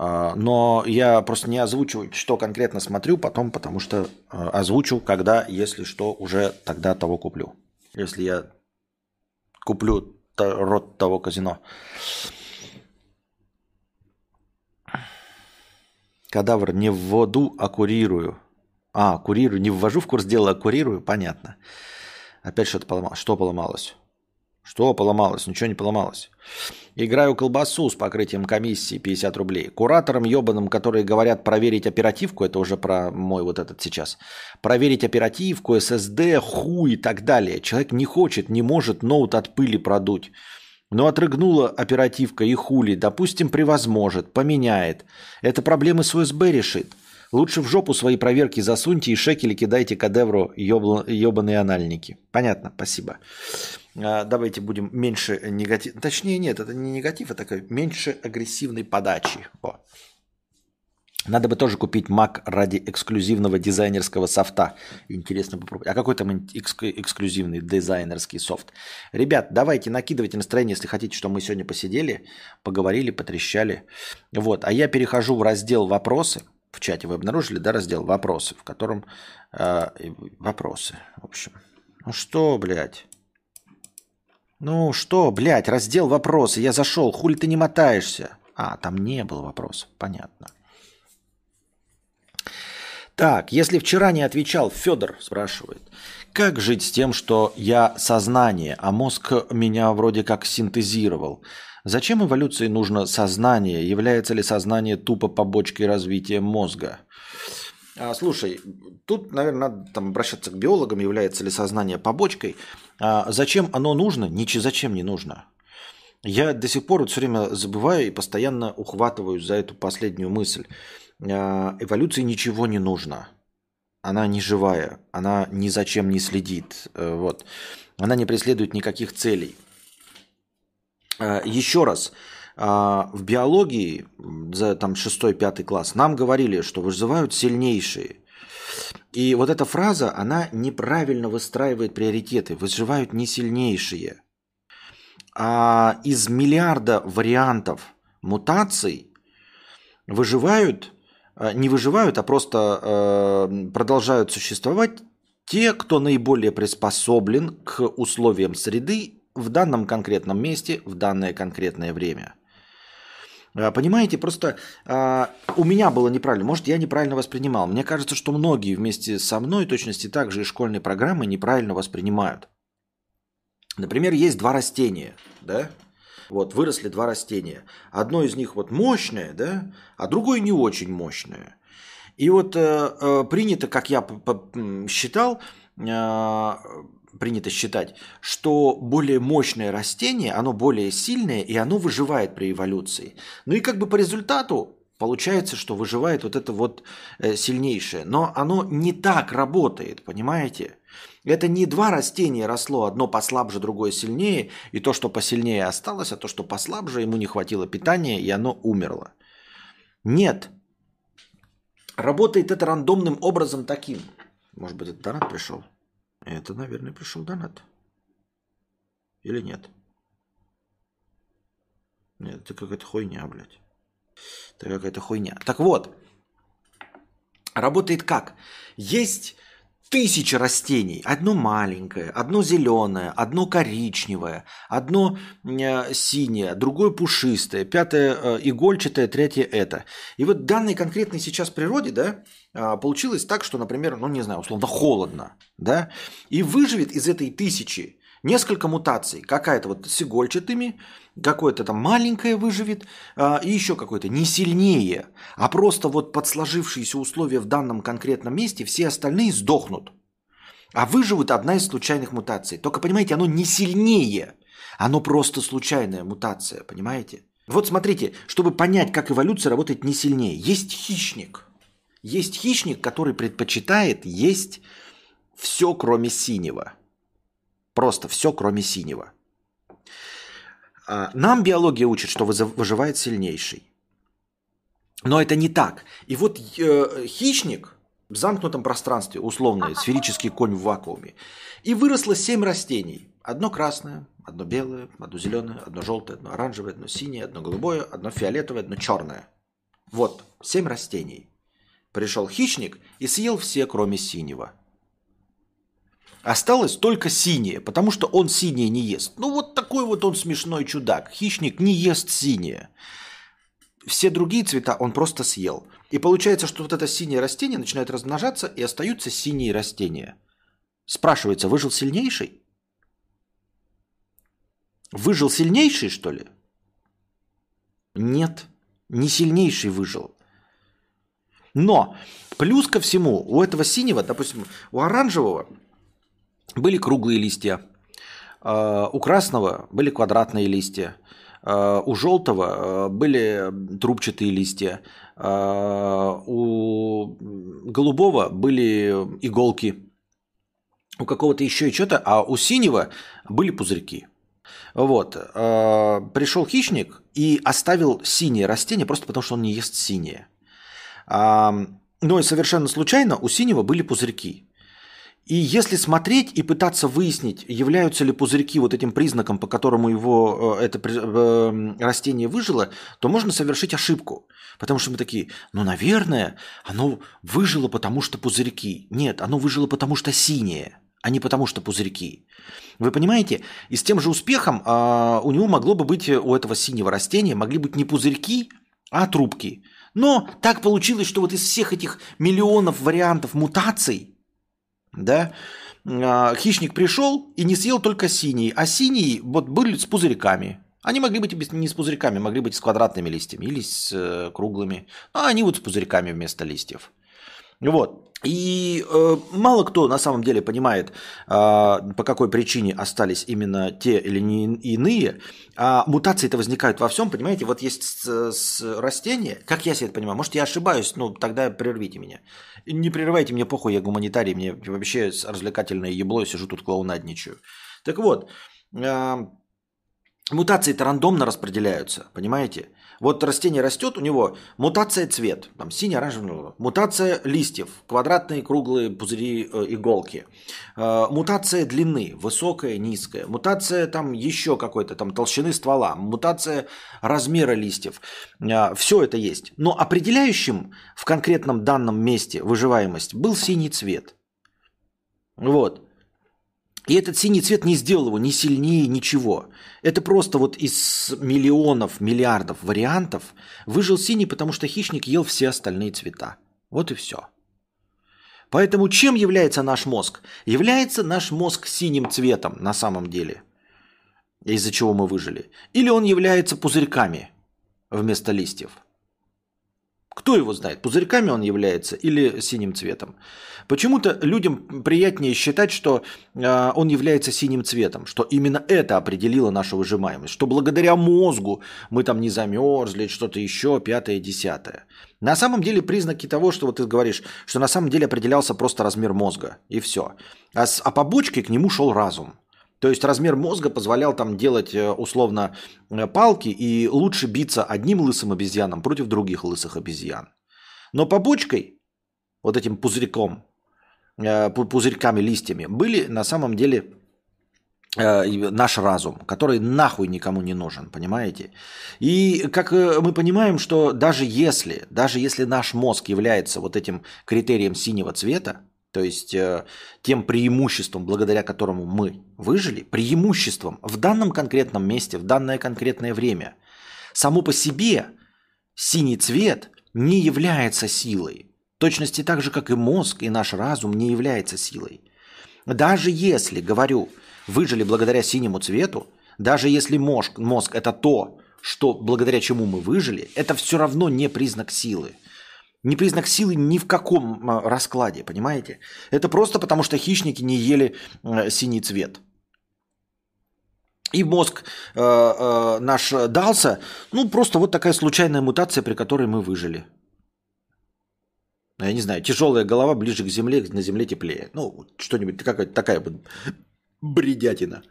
Э, но я просто не озвучиваю, что конкретно смотрю потом, потому что э, озвучу, когда, если что, уже тогда того куплю. Если я куплю рот того казино. Кадавр, не вводу, а курирую. А, курирую. Не ввожу в курс дела, а курирую. Понятно. Опять что-то поломалось. Что поломалось? Что поломалось? Ничего не поломалось. Играю колбасу с покрытием комиссии 50 рублей. Кураторам ебаным, которые говорят проверить оперативку, это уже про мой вот этот сейчас, проверить оперативку, SSD, хуй и так далее. Человек не хочет, не может ноут от пыли продуть. Но отрыгнула оперативка и хули, допустим, превозможет, поменяет. Это проблемы с УСБ решит. Лучше в жопу свои проверки засуньте и шекели кидайте кадевру ебаные анальники. Понятно, спасибо. А, давайте будем меньше негатив... Точнее, нет, это не негатив, это такой меньше агрессивной подачи. О. Надо бы тоже купить Mac ради эксклюзивного дизайнерского софта. Интересно попробовать. А какой там экск- эксклюзивный дизайнерский софт? Ребят, давайте накидывайте настроение, если хотите, что мы сегодня посидели, поговорили, потрещали. Вот. А я перехожу в раздел «Вопросы». В чате вы обнаружили, да, раздел «Вопросы», в котором... Э, вопросы, в общем. Ну что, блядь? Ну что, блядь, раздел «Вопросы». Я зашел, хули ты не мотаешься? А, там не было вопросов, понятно. Так, если вчера не отвечал, Федор спрашивает, как жить с тем, что я сознание, а мозг меня вроде как синтезировал? Зачем эволюции нужно сознание? Является ли сознание тупо побочкой развития мозга? А, слушай, тут, наверное, надо там, обращаться к биологам, является ли сознание побочкой. А, зачем оно нужно? Ничего зачем не нужно. Я до сих пор вот все время забываю и постоянно ухватываюсь за эту последнюю мысль. А, эволюции ничего не нужно. Она не живая, она ни за чем не следит. Э, вот. Она не преследует никаких целей. А, еще раз, в биологии за там 6-5 класс нам говорили, что выживают сильнейшие. И вот эта фраза, она неправильно выстраивает приоритеты. Выживают не сильнейшие. А из миллиарда вариантов мутаций выживают Э, не выживают, а просто э, продолжают существовать те, кто наиболее приспособлен к условиям среды в данном конкретном месте, в данное конкретное время. Э, понимаете, просто э, у меня было неправильно, может, я неправильно воспринимал. Мне кажется, что многие вместе со мной, точности так же и школьные программы неправильно воспринимают. Например, есть два растения, да, вот, выросли два растения. Одно из них вот мощное, да, а другое не очень мощное. И вот э, э, принято, как я считал, э, принято считать, что более мощное растение, оно более сильное, и оно выживает при эволюции. Ну и как бы по результату получается, что выживает вот это вот э, сильнейшее. Но оно не так работает, понимаете? Это не два растения росло, одно послабже, другое сильнее, и то, что посильнее осталось, а то, что послабже, ему не хватило питания, и оно умерло. Нет. Работает это рандомным образом таким. Может быть, это донат пришел? Это, наверное, пришел донат. Или нет? Нет, это какая-то хуйня, блядь. Это какая-то хуйня. Так вот, работает как? Есть тысячи растений. Одно маленькое, одно зеленое, одно коричневое, одно э, синее, другое пушистое, пятое э, игольчатое, третье это. И вот данной конкретной сейчас природе, да, получилось так, что, например, ну не знаю, условно холодно, да, и выживет из этой тысячи несколько мутаций. Какая-то вот с игольчатыми, какое-то там маленькое выживет, а, и еще какое-то не сильнее, а просто вот под сложившиеся условия в данном конкретном месте все остальные сдохнут. А выживут одна из случайных мутаций. Только, понимаете, оно не сильнее. Оно просто случайная мутация, понимаете? Вот смотрите, чтобы понять, как эволюция работает не сильнее. Есть хищник. Есть хищник, который предпочитает есть все, кроме синего. Просто все, кроме синего. А, нам биология учит, что выживает сильнейший. Но это не так. И вот э, хищник в замкнутом пространстве, условно, сферический конь в вакууме, и выросло семь растений. Одно красное, одно белое, одно зеленое, одно желтое, одно оранжевое, одно синее, одно голубое, одно фиолетовое, одно черное. Вот, семь растений. Пришел хищник и съел все, кроме синего. Осталось только синее, потому что он синее не ест. Ну вот такой вот он смешной чудак. Хищник не ест синее. Все другие цвета он просто съел. И получается, что вот это синее растение начинает размножаться, и остаются синие растения. Спрашивается, выжил сильнейший? Выжил сильнейший, что ли? Нет, не сильнейший выжил. Но плюс ко всему, у этого синего, допустим, у оранжевого были круглые листья, а, у красного были квадратные листья, а, у желтого а, были трубчатые листья, у голубого были иголки, у какого-то еще и что-то, а у синего были пузырьки. Вот. Пришел хищник и оставил синее растение просто потому, что он не ест синее. Но и совершенно случайно у синего были пузырьки. И если смотреть и пытаться выяснить, являются ли пузырьки вот этим признаком, по которому его э, это э, растение выжило, то можно совершить ошибку. Потому что мы такие, ну, наверное, оно выжило, потому что пузырьки. Нет, оно выжило, потому что синее, а не потому что пузырьки. Вы понимаете? И с тем же успехом а, у него могло бы быть, у этого синего растения, могли быть не пузырьки, а трубки. Но так получилось, что вот из всех этих миллионов вариантов мутаций, да, а, хищник пришел и не съел только синий, а синий вот были с пузырьками. Они могли быть не с пузырьками, могли быть с квадратными листьями или с э, круглыми. А они вот с пузырьками вместо листьев. Вот. И э, мало кто на самом деле понимает, э, по какой причине остались именно те или не иные. А мутации-то возникают во всем, понимаете? Вот есть с, с растения, как я себе это понимаю, может я ошибаюсь, ну тогда прервите меня. Не прерывайте мне похуй, я гуманитарий, мне вообще развлекательное ебло, сижу тут клоунадничаю. Так вот, э, мутации-то рандомно распределяются, понимаете? Вот растение растет, у него мутация цвет, там синий, оранжевый, мутация листьев, квадратные, круглые пузыри, э, иголки, э, мутация длины, высокая, низкая, мутация там еще какой-то, там толщины ствола, мутация размера листьев. Э, все это есть. Но определяющим в конкретном данном месте выживаемость был синий цвет. Вот. И этот синий цвет не сделал его ни сильнее, ничего. Это просто вот из миллионов, миллиардов вариантов выжил синий, потому что хищник ел все остальные цвета. Вот и все. Поэтому чем является наш мозг? Является наш мозг синим цветом на самом деле, из-за чего мы выжили. Или он является пузырьками вместо листьев – кто его знает, пузырьками он является или синим цветом? Почему-то людям приятнее считать, что э, он является синим цветом, что именно это определило нашу выжимаемость, что благодаря мозгу мы там не замерзли, что-то еще, пятое, десятое. На самом деле признаки того, что вот ты говоришь, что на самом деле определялся просто размер мозга, и все. А, с, а побочкой к нему шел разум. То есть размер мозга позволял там делать э, условно э, палки и лучше биться одним лысым обезьяном против других лысых обезьян. Но побочкой, вот этим пузырьком, э, пузырьками, листьями, были на самом деле наш разум, который нахуй никому не нужен, понимаете? И как мы понимаем, что даже если, даже если наш мозг является вот этим критерием синего цвета, то есть э, тем преимуществом, благодаря которому мы выжили, преимуществом в данном конкретном месте, в данное конкретное время. Само по себе синий цвет не является силой. Точности так же, как и мозг, и наш разум не является силой. Даже если, говорю, выжили благодаря синему цвету, даже если мозг, мозг это то, что благодаря чему мы выжили, это все равно не признак силы. Не признак силы ни в каком а, раскладе, понимаете? Это просто потому, что хищники не ели синий цвет. И мозг э, э, наш дался, ну, просто вот такая случайная мутация, при которой мы выжили. Я не знаю, тяжелая голова ближе к земле, на земле теплее. Ну, что-нибудь, какая-то такая вот бредятина.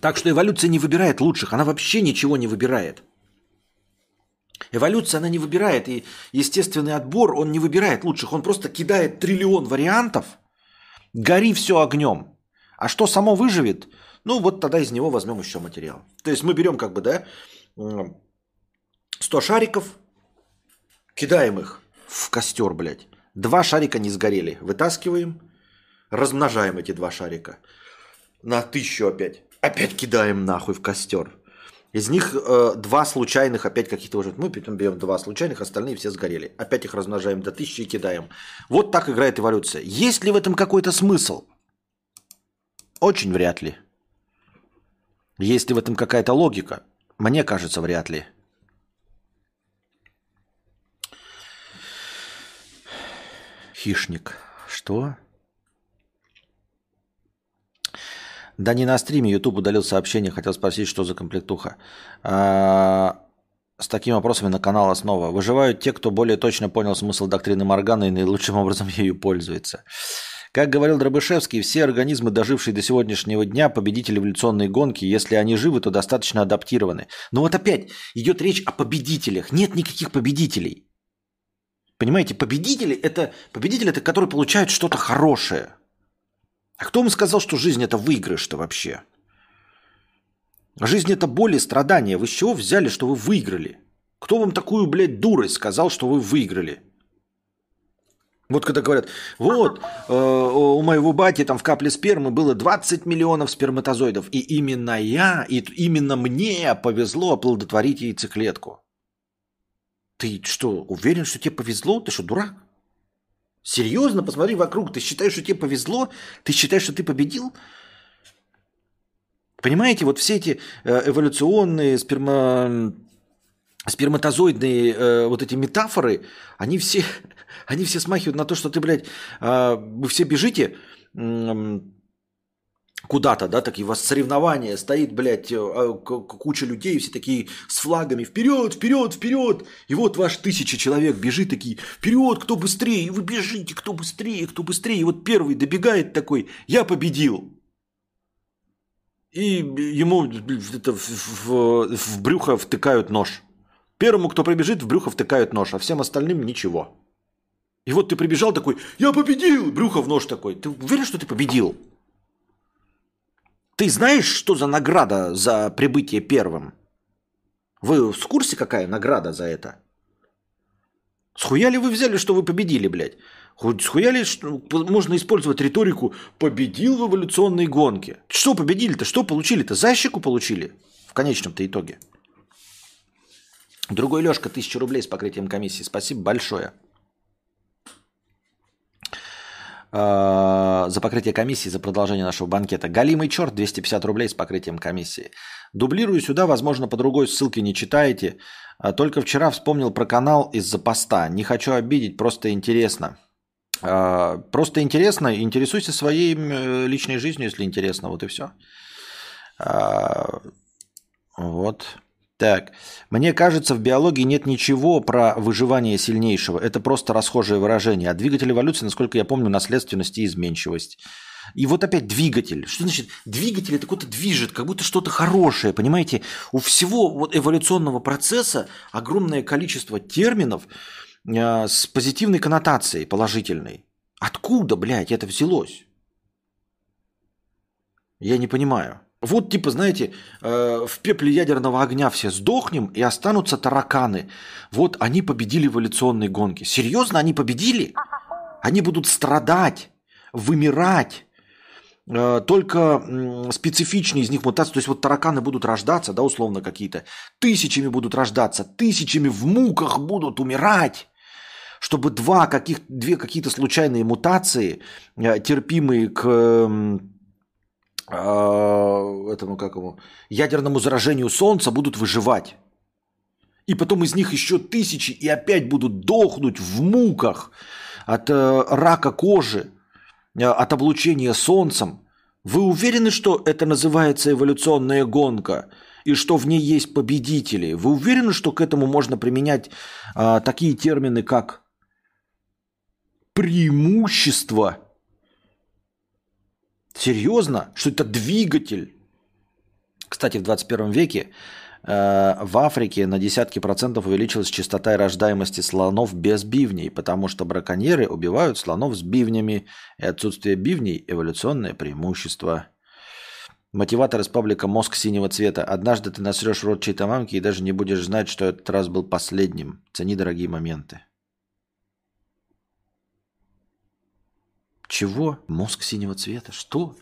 Так что эволюция не выбирает лучших, она вообще ничего не выбирает. Эволюция, она не выбирает, и естественный отбор, он не выбирает лучших, он просто кидает триллион вариантов, гори все огнем. А что само выживет, ну вот тогда из него возьмем еще материал. То есть мы берем как бы, да, 100 шариков, кидаем их в костер, блядь. Два шарика не сгорели, вытаскиваем, размножаем эти два шарика на тысячу опять. Опять кидаем нахуй в костер. Из них э, два случайных, опять каких-то уже. Мы потом берем два случайных, остальные все сгорели. Опять их размножаем до тысячи и кидаем. Вот так играет эволюция. Есть ли в этом какой-то смысл? Очень вряд ли. Есть ли в этом какая-то логика? Мне кажется, вряд ли. Хищник. Что? Да не на стриме, YouTube удалил сообщение, хотел спросить, что за комплектуха. А, с такими вопросами на канал Основа. Выживают те, кто более точно понял смысл доктрины Моргана и наилучшим образом ею пользуется. Как говорил Дробышевский, все организмы, дожившие до сегодняшнего дня, победители эволюционной гонки, если они живы, то достаточно адаптированы. Но вот опять идет речь о победителях. Нет никаких победителей. Понимаете, победители это победители это которые получают что-то хорошее. А кто вам сказал, что жизнь это выигрыш-то вообще? Жизнь это боль и страдания. Вы с чего взяли, что вы выиграли? Кто вам такую, блядь, дурость сказал, что вы выиграли? Вот когда говорят, вот, э, у моего бати там в капле спермы было 20 миллионов сперматозоидов, и именно я, и именно мне повезло оплодотворить яйцеклетку. Ты что, уверен, что тебе повезло? Ты что, дурак? Серьезно, посмотри вокруг. Ты считаешь, что тебе повезло? Ты считаешь, что ты победил? Понимаете, вот все эти э, эволюционные сперма... сперматозоидные э, вот эти метафоры, они все, они все смахивают на то, что ты, блядь, э, вы все бежите куда-то, да, такие у вас соревнования, стоит, блядь, а, куча людей, все такие с флагами, вперед, вперед, вперед, и вот ваш тысяча человек бежит такие, вперед, кто быстрее, и вы бежите, кто быстрее, кто быстрее, и вот первый добегает такой, я победил. И ему это, в, в, в брюхо втыкают нож. Первому, кто прибежит, в брюхо втыкают нож, а всем остальным ничего. И вот ты прибежал такой, я победил, брюхо в нож такой. Ты уверен, что ты победил? Ты знаешь, что за награда за прибытие первым? Вы в курсе, какая награда за это? Схуяли вы взяли, что вы победили, блядь? Схуяли, что можно использовать риторику «победил в эволюционной гонке». Что победили-то? Что получили-то? Защику получили в конечном-то итоге. Другой Лешка, тысяча рублей с покрытием комиссии. Спасибо большое. Э, за покрытие комиссии за продолжение нашего банкета. Галимый черт, 250 рублей с покрытием комиссии. Дублирую сюда, возможно, по другой ссылке не читаете. А только вчера вспомнил про канал из-за поста. Не хочу обидеть, просто интересно. Э, просто интересно, интересуйся своей личной жизнью, если интересно, вот и все. Э, вот. Так, мне кажется, в биологии нет ничего про выживание сильнейшего. Это просто расхожее выражение. А двигатель эволюции, насколько я помню, наследственность и изменчивость. И вот опять двигатель. Что значит двигатель? Это какой-то движет, как будто что-то хорошее. Понимаете, у всего вот эволюционного процесса огромное количество терминов э, с позитивной коннотацией, положительной. Откуда, блядь, это взялось? Я не понимаю. Вот, типа, знаете, э, в пепле ядерного огня все сдохнем, и останутся тараканы. Вот они победили в эволюционной гонке. Серьезно, они победили? Они будут страдать, вымирать. Э, только специфичные из них мутации, то есть вот тараканы будут рождаться, да, условно какие-то, тысячами будут рождаться, тысячами в муках будут умирать чтобы два каких, две какие-то случайные мутации, э, терпимые к этому как его, ядерному заражению Солнца будут выживать. И потом из них еще тысячи и опять будут дохнуть в муках от э, рака кожи, э, от облучения Солнцем. Вы уверены, что это называется эволюционная гонка? И что в ней есть победители? Вы уверены, что к этому можно применять э, такие термины, как преимущество – Серьезно? Что это двигатель? Кстати, в 21 веке э, в Африке на десятки процентов увеличилась частота рождаемости слонов без бивней, потому что браконьеры убивают слонов с бивнями, и отсутствие бивней – эволюционное преимущество. Мотиватор из паблика «Мозг синего цвета». Однажды ты насрешь рот чьей-то мамки и даже не будешь знать, что этот раз был последним. Цени дорогие моменты. Чего? Мозг синего цвета? Что?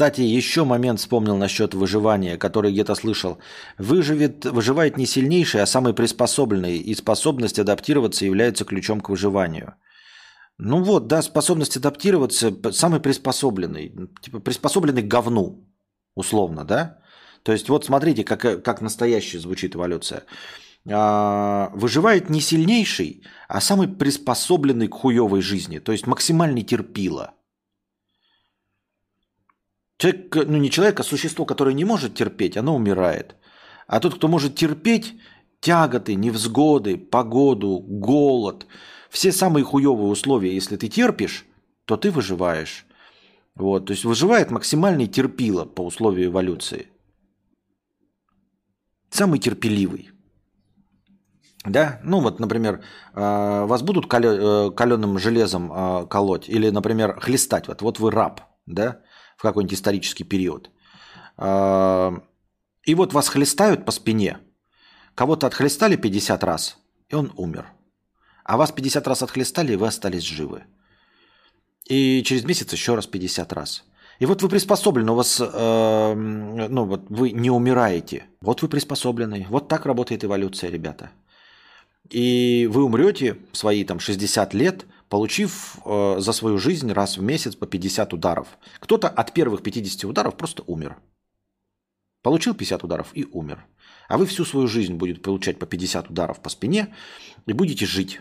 Кстати, еще момент вспомнил насчет выживания, который где-то слышал. Выживет, выживает не сильнейший, а самый приспособленный, и способность адаптироваться является ключом к выживанию. Ну вот, да, способность адаптироваться самый приспособленный. Типа приспособленный к говну, условно, да? То есть вот смотрите, как, как настоящая звучит эволюция. А, выживает не сильнейший, а самый приспособленный к хуевой жизни. То есть максимальный терпило – Человек, ну не человек, а существо, которое не может терпеть, оно умирает. А тот, кто может терпеть тяготы, невзгоды, погоду, голод, все самые хуевые условия, если ты терпишь, то ты выживаешь. Вот, то есть выживает максимальный терпило по условию эволюции. Самый терпеливый. Да, ну вот, например, а, вас будут каленым э, железом а, колоть или, например, хлестать. Вот, вот вы раб, да, в какой-нибудь исторический период. А, и вот вас хлестают по спине. Кого-то отхлестали 50 раз, и он умер. А вас 50 раз отхлестали, и вы остались живы. И через месяц еще раз 50 раз. И вот вы приспособлены, у вас, э, ну вот вы не умираете. Вот вы приспособлены. Вот так работает эволюция, ребята. И вы умрете в свои там 60 лет – получив э, за свою жизнь раз в месяц по 50 ударов. Кто-то от первых 50 ударов просто умер. Получил 50 ударов и умер. А вы всю свою жизнь будете получать по 50 ударов по спине и будете жить.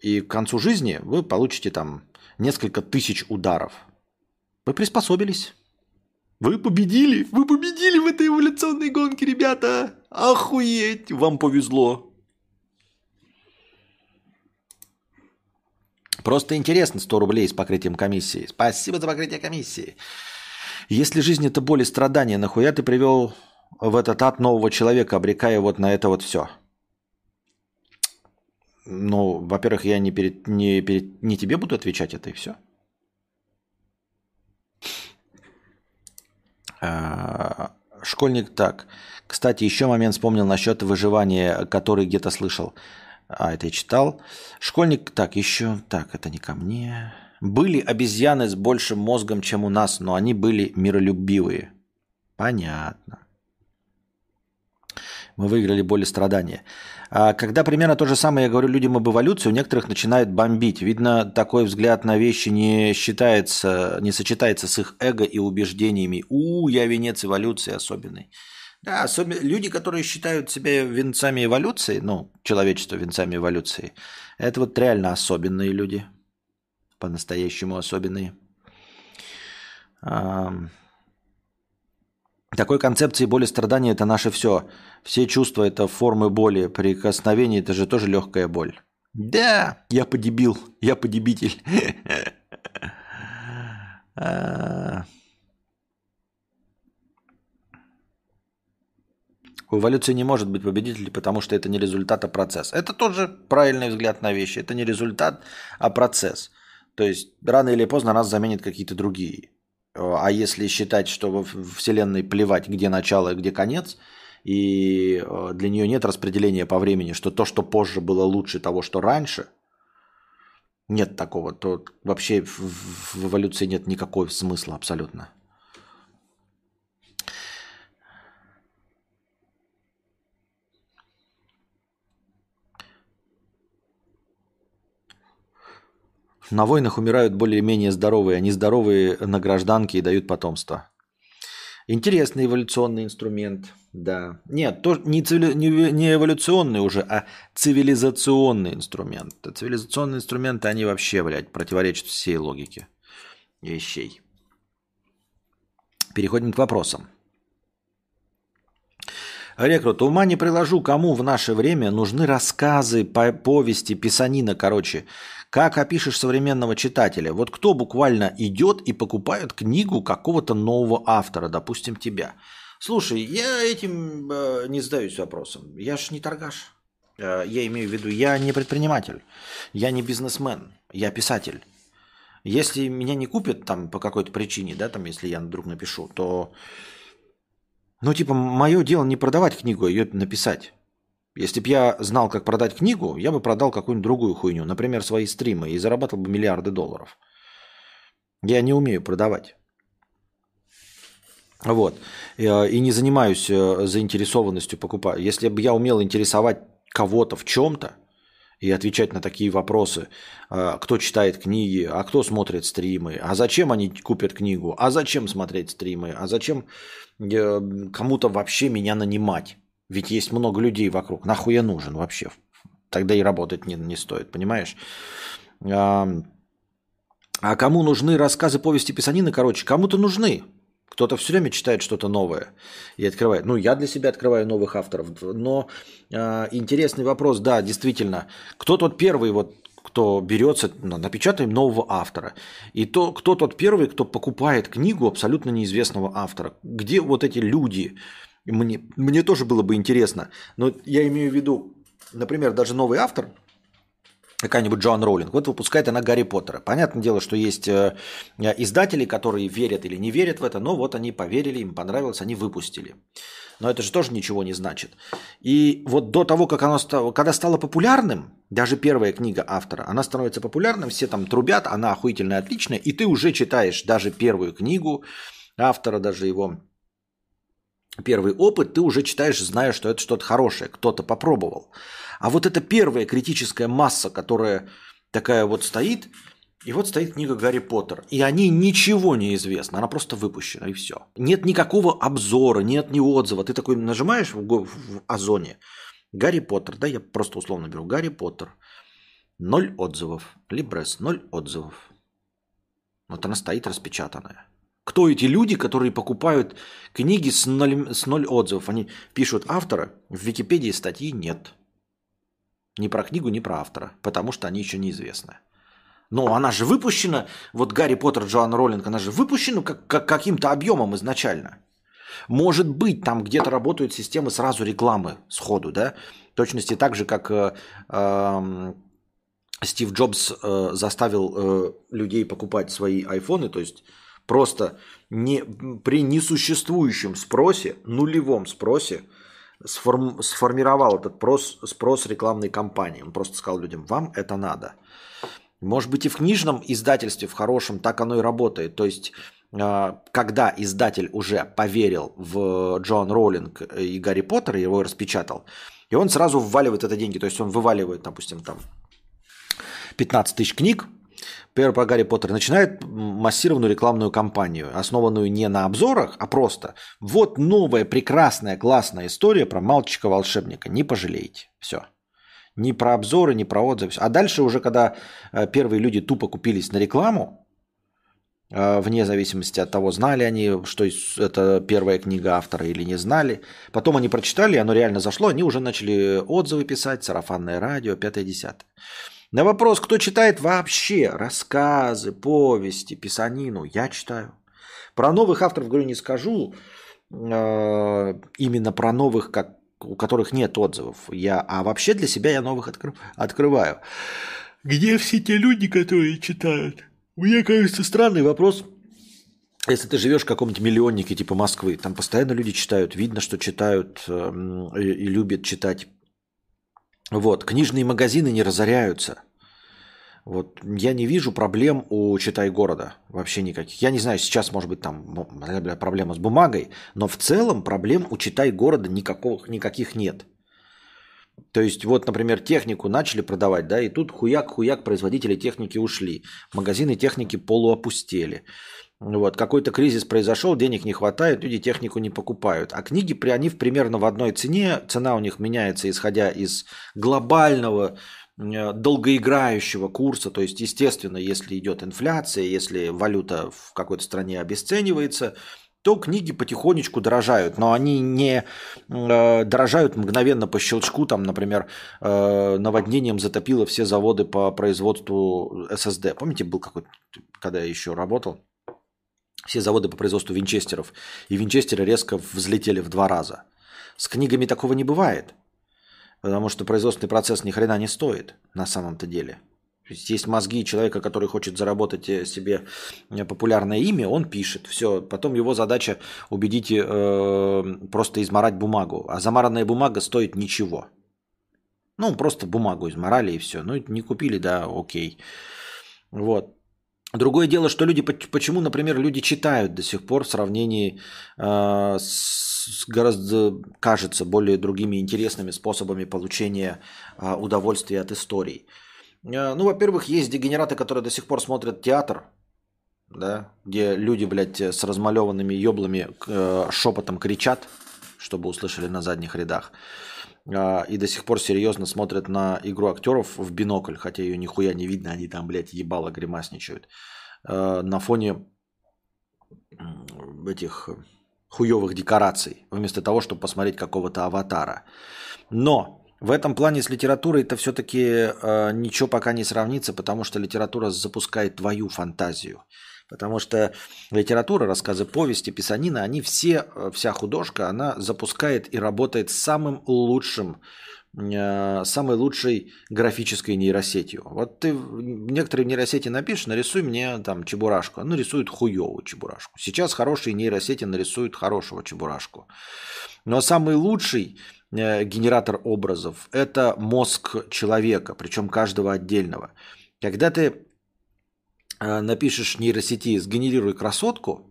И к концу жизни вы получите там несколько тысяч ударов. Вы приспособились. Вы победили! Вы победили в этой эволюционной гонке, ребята! Охуеть! Вам повезло! Просто интересно 100 рублей с покрытием комиссии. Спасибо за покрытие комиссии. Если жизнь это боль и страдания, нахуя ты привел в этот ад нового человека, обрекая вот на это вот все? Ну, во-первых, я не, перед, не, перед, не тебе буду отвечать это и все. Школьник так. Кстати, еще момент вспомнил насчет выживания, который где-то слышал. А, это я читал. Школьник, так, еще, так, это не ко мне. Были обезьяны с большим мозгом, чем у нас, но они были миролюбивые. Понятно. Мы выиграли боль и страдания. А когда примерно то же самое я говорю людям об эволюции, у некоторых начинает бомбить. Видно, такой взгляд на вещи не считается, не сочетается с их эго и убеждениями. У, я венец эволюции особенный. Да, особенно люди, которые считают себя венцами эволюции, ну, человечество венцами эволюции, это вот реально особенные люди. По-настоящему особенные. Такой концепции боли страдания – это наше все. Все чувства – это формы боли. Прикосновение – это же тоже легкая боль. Да, я подебил, я подебитель. У эволюции не может быть победителей, потому что это не результат, а процесс. Это тоже правильный взгляд на вещи. Это не результат, а процесс. То есть рано или поздно нас заменят какие-то другие. А если считать, что во Вселенной плевать, где начало и где конец, и э, для нее нет распределения по времени, что то, что позже было лучше того, что раньше, нет такого, то вообще в эволюции нет никакого смысла абсолютно. На войнах умирают более-менее здоровые, а нездоровые на гражданке и дают потомство. Интересный эволюционный инструмент, да. Нет, то, не, цивили, не, не эволюционный уже, а цивилизационный инструмент. Цивилизационные инструменты, они вообще, блядь, противоречат всей логике вещей. Переходим к вопросам. Рекрут, ума не приложу, кому в наше время нужны рассказы, повести, писанина, короче. Как опишешь современного читателя? Вот кто буквально идет и покупает книгу какого-то нового автора, допустим, тебя? Слушай, я этим э, не задаюсь вопросом. Я ж не торгаш. Э, я имею в виду, я не предприниматель, я не бизнесмен, я писатель. Если меня не купят там по какой-то причине, да, там, если я вдруг напишу, то, ну, типа, мое дело не продавать книгу, а ее написать. Если бы я знал, как продать книгу, я бы продал какую-нибудь другую хуйню, например, свои стримы, и зарабатывал бы миллиарды долларов. Я не умею продавать. Вот. И не занимаюсь э, заинтересованностью покупать. Если бы я умел интересовать кого-то в чем-то и отвечать на такие вопросы, э, кто читает книги, а кто смотрит стримы, а зачем они купят книгу, а зачем смотреть стримы, а зачем э, кому-то вообще меня нанимать. Ведь есть много людей вокруг. Нахуй я нужен вообще? Тогда и работать не, не стоит, понимаешь? А, кому нужны рассказы, повести, писанины? Короче, кому-то нужны. Кто-то все время читает что-то новое и открывает. Ну, я для себя открываю новых авторов. Но э, интересный вопрос, да, действительно. Кто тот первый, вот, кто берется, напечатаем нового автора. И то, кто тот первый, кто покупает книгу абсолютно неизвестного автора. Где вот эти люди, мне, мне тоже было бы интересно. Но я имею в виду, например, даже новый автор, какая-нибудь Джоан Роулинг, вот выпускает она Гарри Поттера. Понятное дело, что есть э, издатели, которые верят или не верят в это, но вот они поверили, им понравилось, они выпустили. Но это же тоже ничего не значит. И вот до того, как оно стало, когда стало популярным, даже первая книга автора, она становится популярным, все там трубят, она охуительная, отличная, и ты уже читаешь даже первую книгу автора, даже его первый опыт, ты уже читаешь, зная, что это что-то хорошее, кто-то попробовал. А вот эта первая критическая масса, которая такая вот стоит, и вот стоит книга Гарри Поттер. И о ней ничего не известно. Она просто выпущена, и все. Нет никакого обзора, нет ни отзыва. Ты такой нажимаешь в, в Озоне. Гарри Поттер, да, я просто условно беру. Гарри Поттер. Ноль отзывов. Либрес, ноль отзывов. Вот она стоит распечатанная. Кто эти люди, которые покупают книги с ноль, с ноль отзывов? Они пишут автора, в Википедии статьи нет. Ни про книгу, ни про автора, потому что они еще неизвестны. Но она же выпущена, вот Гарри Поттер, Джоан Роллинг, она же выпущена как, как, каким-то объемом изначально. Может быть, там где-то работают системы сразу рекламы сходу, да? В точности так же, как э, э, Стив Джобс э, заставил э, людей покупать свои айфоны, то есть просто не, при несуществующем спросе, нулевом спросе, сформ, сформировал этот прос, спрос рекламной кампании. Он просто сказал людям, вам это надо. Может быть и в книжном издательстве, в хорошем, так оно и работает. То есть, а, когда издатель уже поверил в Джоан Роулинг и Гарри Поттер, его распечатал, и он сразу вваливает это деньги. То есть он вываливает, допустим, там 15 тысяч книг, Первый Гарри Поттер начинает массированную рекламную кампанию, основанную не на обзорах, а просто вот новая прекрасная классная история про мальчика-волшебника. Не пожалеете. Все. Ни про обзоры, ни про отзывы. А дальше уже, когда э, первые люди тупо купились на рекламу, э, вне зависимости от того, знали они, что это первая книга автора или не знали. Потом они прочитали, оно реально зашло, они уже начали отзывы писать, сарафанное радио, пятое-десятое. На вопрос, кто читает вообще рассказы, повести, писанину, я читаю. Про новых авторов, говорю, не скажу. Э, именно про новых, как, у которых нет отзывов. Я, а вообще для себя я новых откры, открываю. Где все те люди, которые читают? Мне кажется, странный вопрос. Если ты живешь в каком-нибудь миллионнике типа Москвы, там постоянно люди читают, видно, что читают э, и, и любят читать вот, книжные магазины не разоряются. Вот, я не вижу проблем у «Читай города» вообще никаких. Я не знаю, сейчас может быть там проблема с бумагой, но в целом проблем у «Читай города» никаких, никаких нет. То есть вот, например, технику начали продавать, да, и тут хуяк-хуяк производители техники ушли. Магазины техники полуопустели. Вот, какой-то кризис произошел, денег не хватает, люди технику не покупают. А книги, при они примерно в одной цене, цена у них меняется, исходя из глобального э, долгоиграющего курса, то есть, естественно, если идет инфляция, если валюта в какой-то стране обесценивается, то книги потихонечку дорожают, но они не э, дорожают мгновенно по щелчку, там, например, э, наводнением затопило все заводы по производству SSD. Помните, был какой-то, когда я еще работал, все заводы по производству винчестеров, и винчестеры резко взлетели в два раза. С книгами такого не бывает, потому что производственный процесс ни хрена не стоит на самом-то деле – есть мозги человека, который хочет заработать э, себе э, популярное имя, он пишет. Все, потом его задача убедить э, просто изморать бумагу. А замаранная бумага стоит ничего. Ну, просто бумагу изморали и все. Ну, не купили, да, окей. Вот. Другое дело, что люди, почему, например, люди читают до сих пор в сравнении э, с гораздо, кажется, более другими интересными способами получения э, удовольствия от историй. Э, ну, во-первых, есть дегенераты, которые до сих пор смотрят театр, да, где люди, блядь, с размалеванными еблами э, шепотом кричат, чтобы услышали на задних рядах. И до сих пор серьезно смотрят на игру актеров в бинокль, хотя ее нихуя не видно, они там, блядь, ебало гримасничают. Э, на фоне этих хуевых декораций, вместо того, чтобы посмотреть какого-то аватара. Но в этом плане с литературой это все-таки э, ничего пока не сравнится, потому что литература запускает твою фантазию. Потому что литература, рассказы, повести, писанина, они все, э, вся художка, она запускает и работает самым лучшим, э, самой лучшей графической нейросетью. Вот ты некоторые нейросети напишешь, нарисуй мне там чебурашку. Ну, рисует хуевую чебурашку. Сейчас хорошие нейросети нарисуют хорошего чебурашку. Но самый лучший Э, генератор образов. Это мозг человека, причем каждого отдельного. Когда ты напишешь нейросети «сгенерируй красотку»,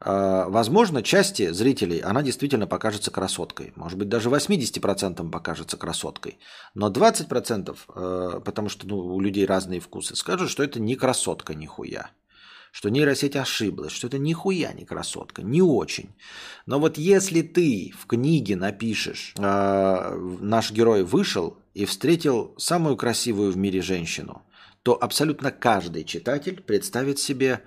э, возможно, части зрителей она действительно покажется красоткой. Может быть, даже 80% покажется красоткой. Но 20%, потому что ну, у людей разные вкусы, скажут, что это не красотка нихуя что нейросеть ошиблась, что это нихуя не красотка, не очень. Но вот если ты в книге напишешь, э, наш герой вышел и встретил самую красивую в мире женщину, то абсолютно каждый читатель представит себе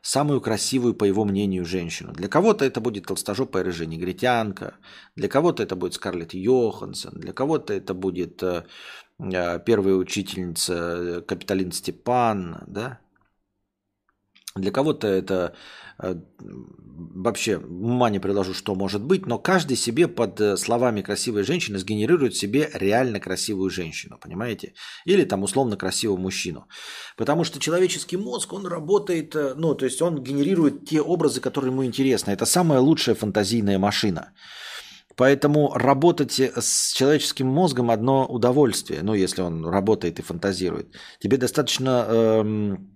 самую красивую, по его мнению, женщину. Для кого-то это будет толстожопая рыжая негритянка, для кого-то это будет Скарлетт Йоханссон, для кого-то это будет э, э первая учительница э, Капиталин Степан, да, для кого-то это вообще ума не приложу, что может быть, но каждый себе под э, словами красивой женщины сгенерирует себе реально красивую женщину, понимаете? Или там условно красивого мужчину. Потому что человеческий мозг, он работает, э, ну, то есть он генерирует те образы, которые ему интересны. Это самая лучшая фантазийная машина. Поэтому работать с человеческим мозгом одно удовольствие, ну, если он работает и фантазирует. Тебе достаточно эм,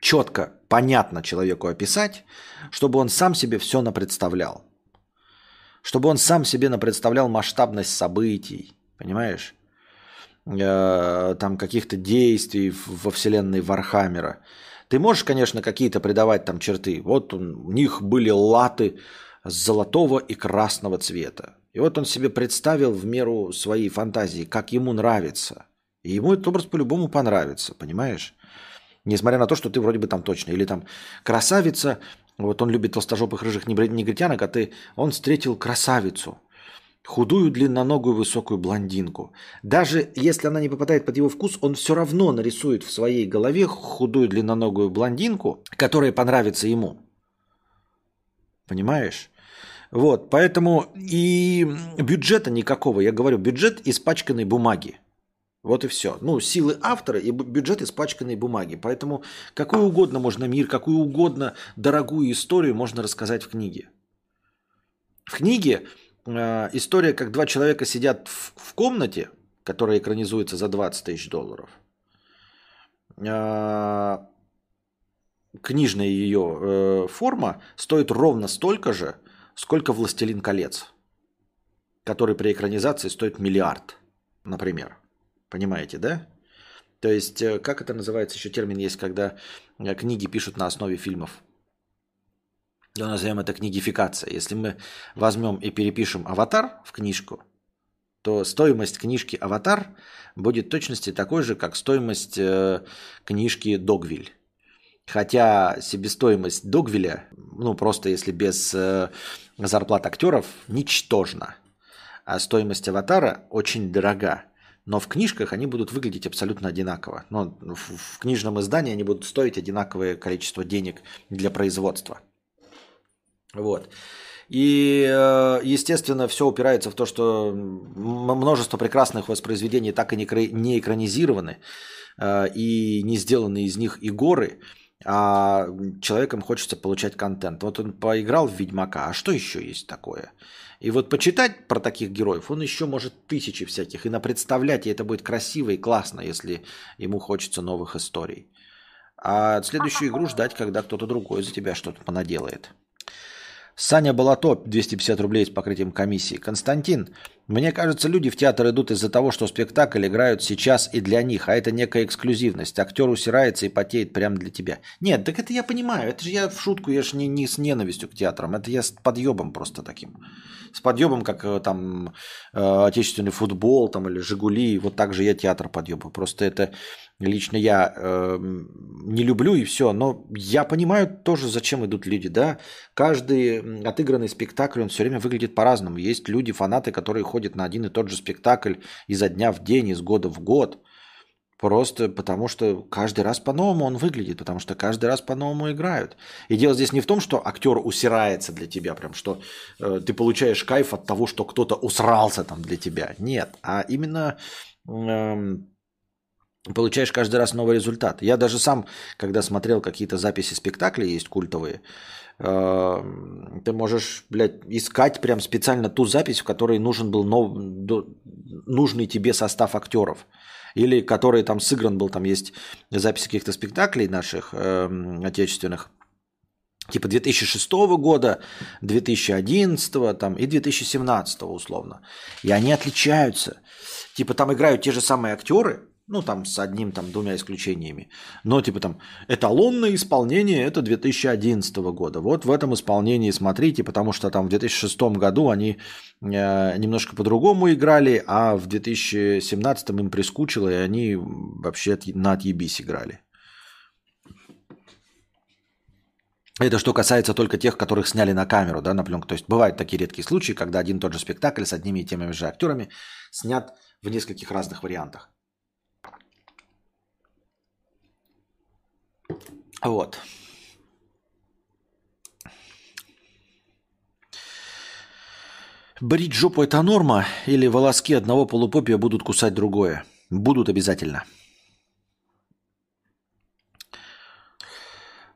четко, понятно человеку описать, чтобы он сам себе все напредставлял. Чтобы он сам себе напредставлял масштабность событий, понимаешь? Э, там каких-то действий во вселенной Warhammer а. Ты можешь, конечно, какие-то придавать там черты. Вот у них были латы золотого и красного цвета. И вот он себе представил в меру своей фантазии, как ему нравится. И ему этот образ по-любому понравится, понимаешь? Несмотря на то, что ты вроде бы там точно. Или там красавица, вот он любит толстожопых рыжих негритянок, а ты, он встретил красавицу, худую, длинноногую, высокую блондинку. Даже если она не попадает под его вкус, он все равно нарисует в своей голове худую, длинноногую блондинку, которая понравится ему. Понимаешь? Вот, поэтому и бюджета никакого. Я говорю, бюджет испачканной бумаги. Вот и все. Ну, силы автора и бюджет испачканной бумаги. Поэтому какой угодно можно мир, какую угодно дорогую историю можно рассказать в книге. В книге э, история, как два человека сидят в, в комнате, которая экранизуется за 20 тысяч долларов. Э, книжная ее э, форма стоит ровно столько же, сколько «Властелин колец», который при экранизации стоит миллиард, например. Понимаете, да? То есть, э, как это называется, еще термин есть, когда э, книги пишут на основе фильмов. Мы назовем это книгификация. Если мы возьмем и перепишем «Аватар» в книжку, то стоимость книжки «Аватар» будет точности такой же, как стоимость э, книжки «Догвиль». Хотя себестоимость Догвиля, ну просто если без зарплат актеров, ничтожна. А стоимость аватара очень дорога. Но в книжках они будут выглядеть абсолютно одинаково. Но в, книжном издании они будут стоить одинаковое количество денег для производства. Вот. И, э, естественно, все упирается в то, что множество прекрасных воспроизведений так и не экранизированы, э, и не сделаны из них и горы, а человекам хочется получать контент. Вот он поиграл в Ведьмака, а что еще есть такое? И вот почитать про таких героев, он еще может тысячи всяких, и напредставлять, и это будет красиво и классно, если ему хочется новых историй. А следующую игру ждать, когда кто-то другой за тебя что-то понаделает. Саня Балато, 250 рублей с покрытием комиссии. Константин, мне кажется, люди в театр идут из-за того, что спектакль играют сейчас и для них, а это некая эксклюзивность. Актер усирается и потеет прямо для тебя. Нет, так это я понимаю. Это же я в шутку, я же не, не с ненавистью к театрам. Это я с подъебом просто таким. С подъебом, как э, там э, отечественный футбол там, или Жигули. Вот так же я театр подъеба. Просто это лично я э, не люблю и все. Но я понимаю тоже, зачем идут люди. Да? Каждый отыгранный спектакль, он все время выглядит по-разному. Есть люди, фанаты, которые ходят на один и тот же спектакль изо дня в день, из года в год. Просто потому, что каждый раз по-новому он выглядит, потому что каждый раз по-новому играют. И дело здесь не в том, что актер усирается для тебя, прям что э, ты получаешь кайф от того, что кто-то усрался там для тебя. Нет, а именно э, получаешь каждый раз новый результат. Я даже сам, когда смотрел какие-то записи спектаклей, есть культовые, э, ты можешь, блядь, искать прям специально ту запись, в которой нужен был нов... нужный тебе состав актеров. Или который там сыгран был, там есть записи каких-то спектаклей наших э, отечественных, типа 2006 года, 2011 там, и 2017 условно. И они отличаются. Типа там играют те же самые актеры, ну, там с одним, там, двумя исключениями. Но, типа, там, эталонное исполнение – это 2011 года. Вот в этом исполнении смотрите, потому что там в 2006 году они э, немножко по-другому играли, а в 2017 им прискучило, и они вообще на отъебись играли. Это что касается только тех, которых сняли на камеру, да, на пленку. То есть бывают такие редкие случаи, когда один и тот же спектакль с одними и теми же актерами снят в нескольких разных вариантах. Вот. Брить жопу – это норма? Или волоски одного полупопия будут кусать другое? Будут обязательно.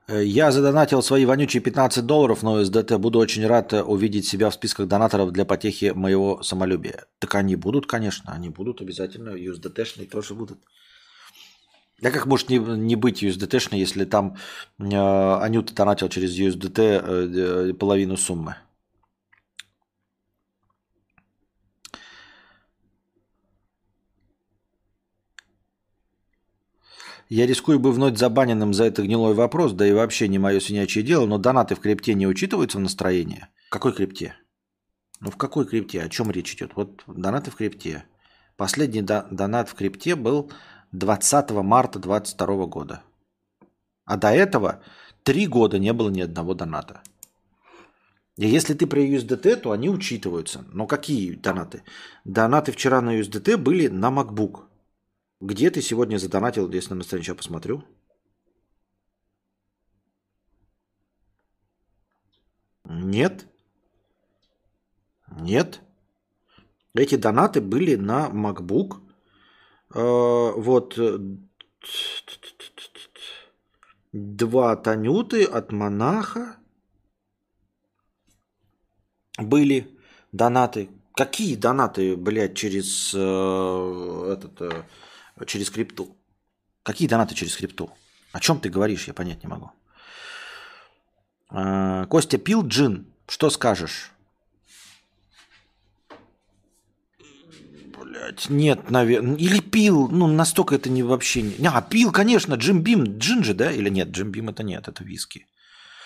Я задонатил свои вонючие 15 долларов на USDT. Буду очень рад увидеть себя в списках донаторов для потехи моего самолюбия. Так они будут, конечно. Они будут обязательно. USDT-шные тоже будут. Да как может не, не быть USDT-шной, если там э, Анюта донатил через USDT э, э, половину суммы? Я рискую бы вновь забаненным за это гнилой вопрос, да и вообще не мое свинячье дело, но донаты в крипте не учитываются в настроении? В какой крипте? Ну в какой крипте? О чем речь идет? Вот донаты в крипте. Последний донат в крипте был 20 марта 2022 года. А до этого три года не было ни одного доната. И если ты про USDT, то они учитываются. Но какие донаты? Донаты вчера на USDT были на MacBook. Где ты сегодня задонатил, если на странице я посмотрю? Нет. Нет. Эти донаты были на MacBook вот э, два Танюты от монаха были донаты. Какие донаты, блядь, через э, этот, э, через крипту? Какие донаты через крипту? О чем ты говоришь, я понять не могу. Э, Костя пил джин. Что скажешь? Блять, нет, наверное. Или пил. Ну, настолько это не вообще не. А, пил, конечно, Джим Бим. Джин да? Или нет? Джим Бим это нет, это виски.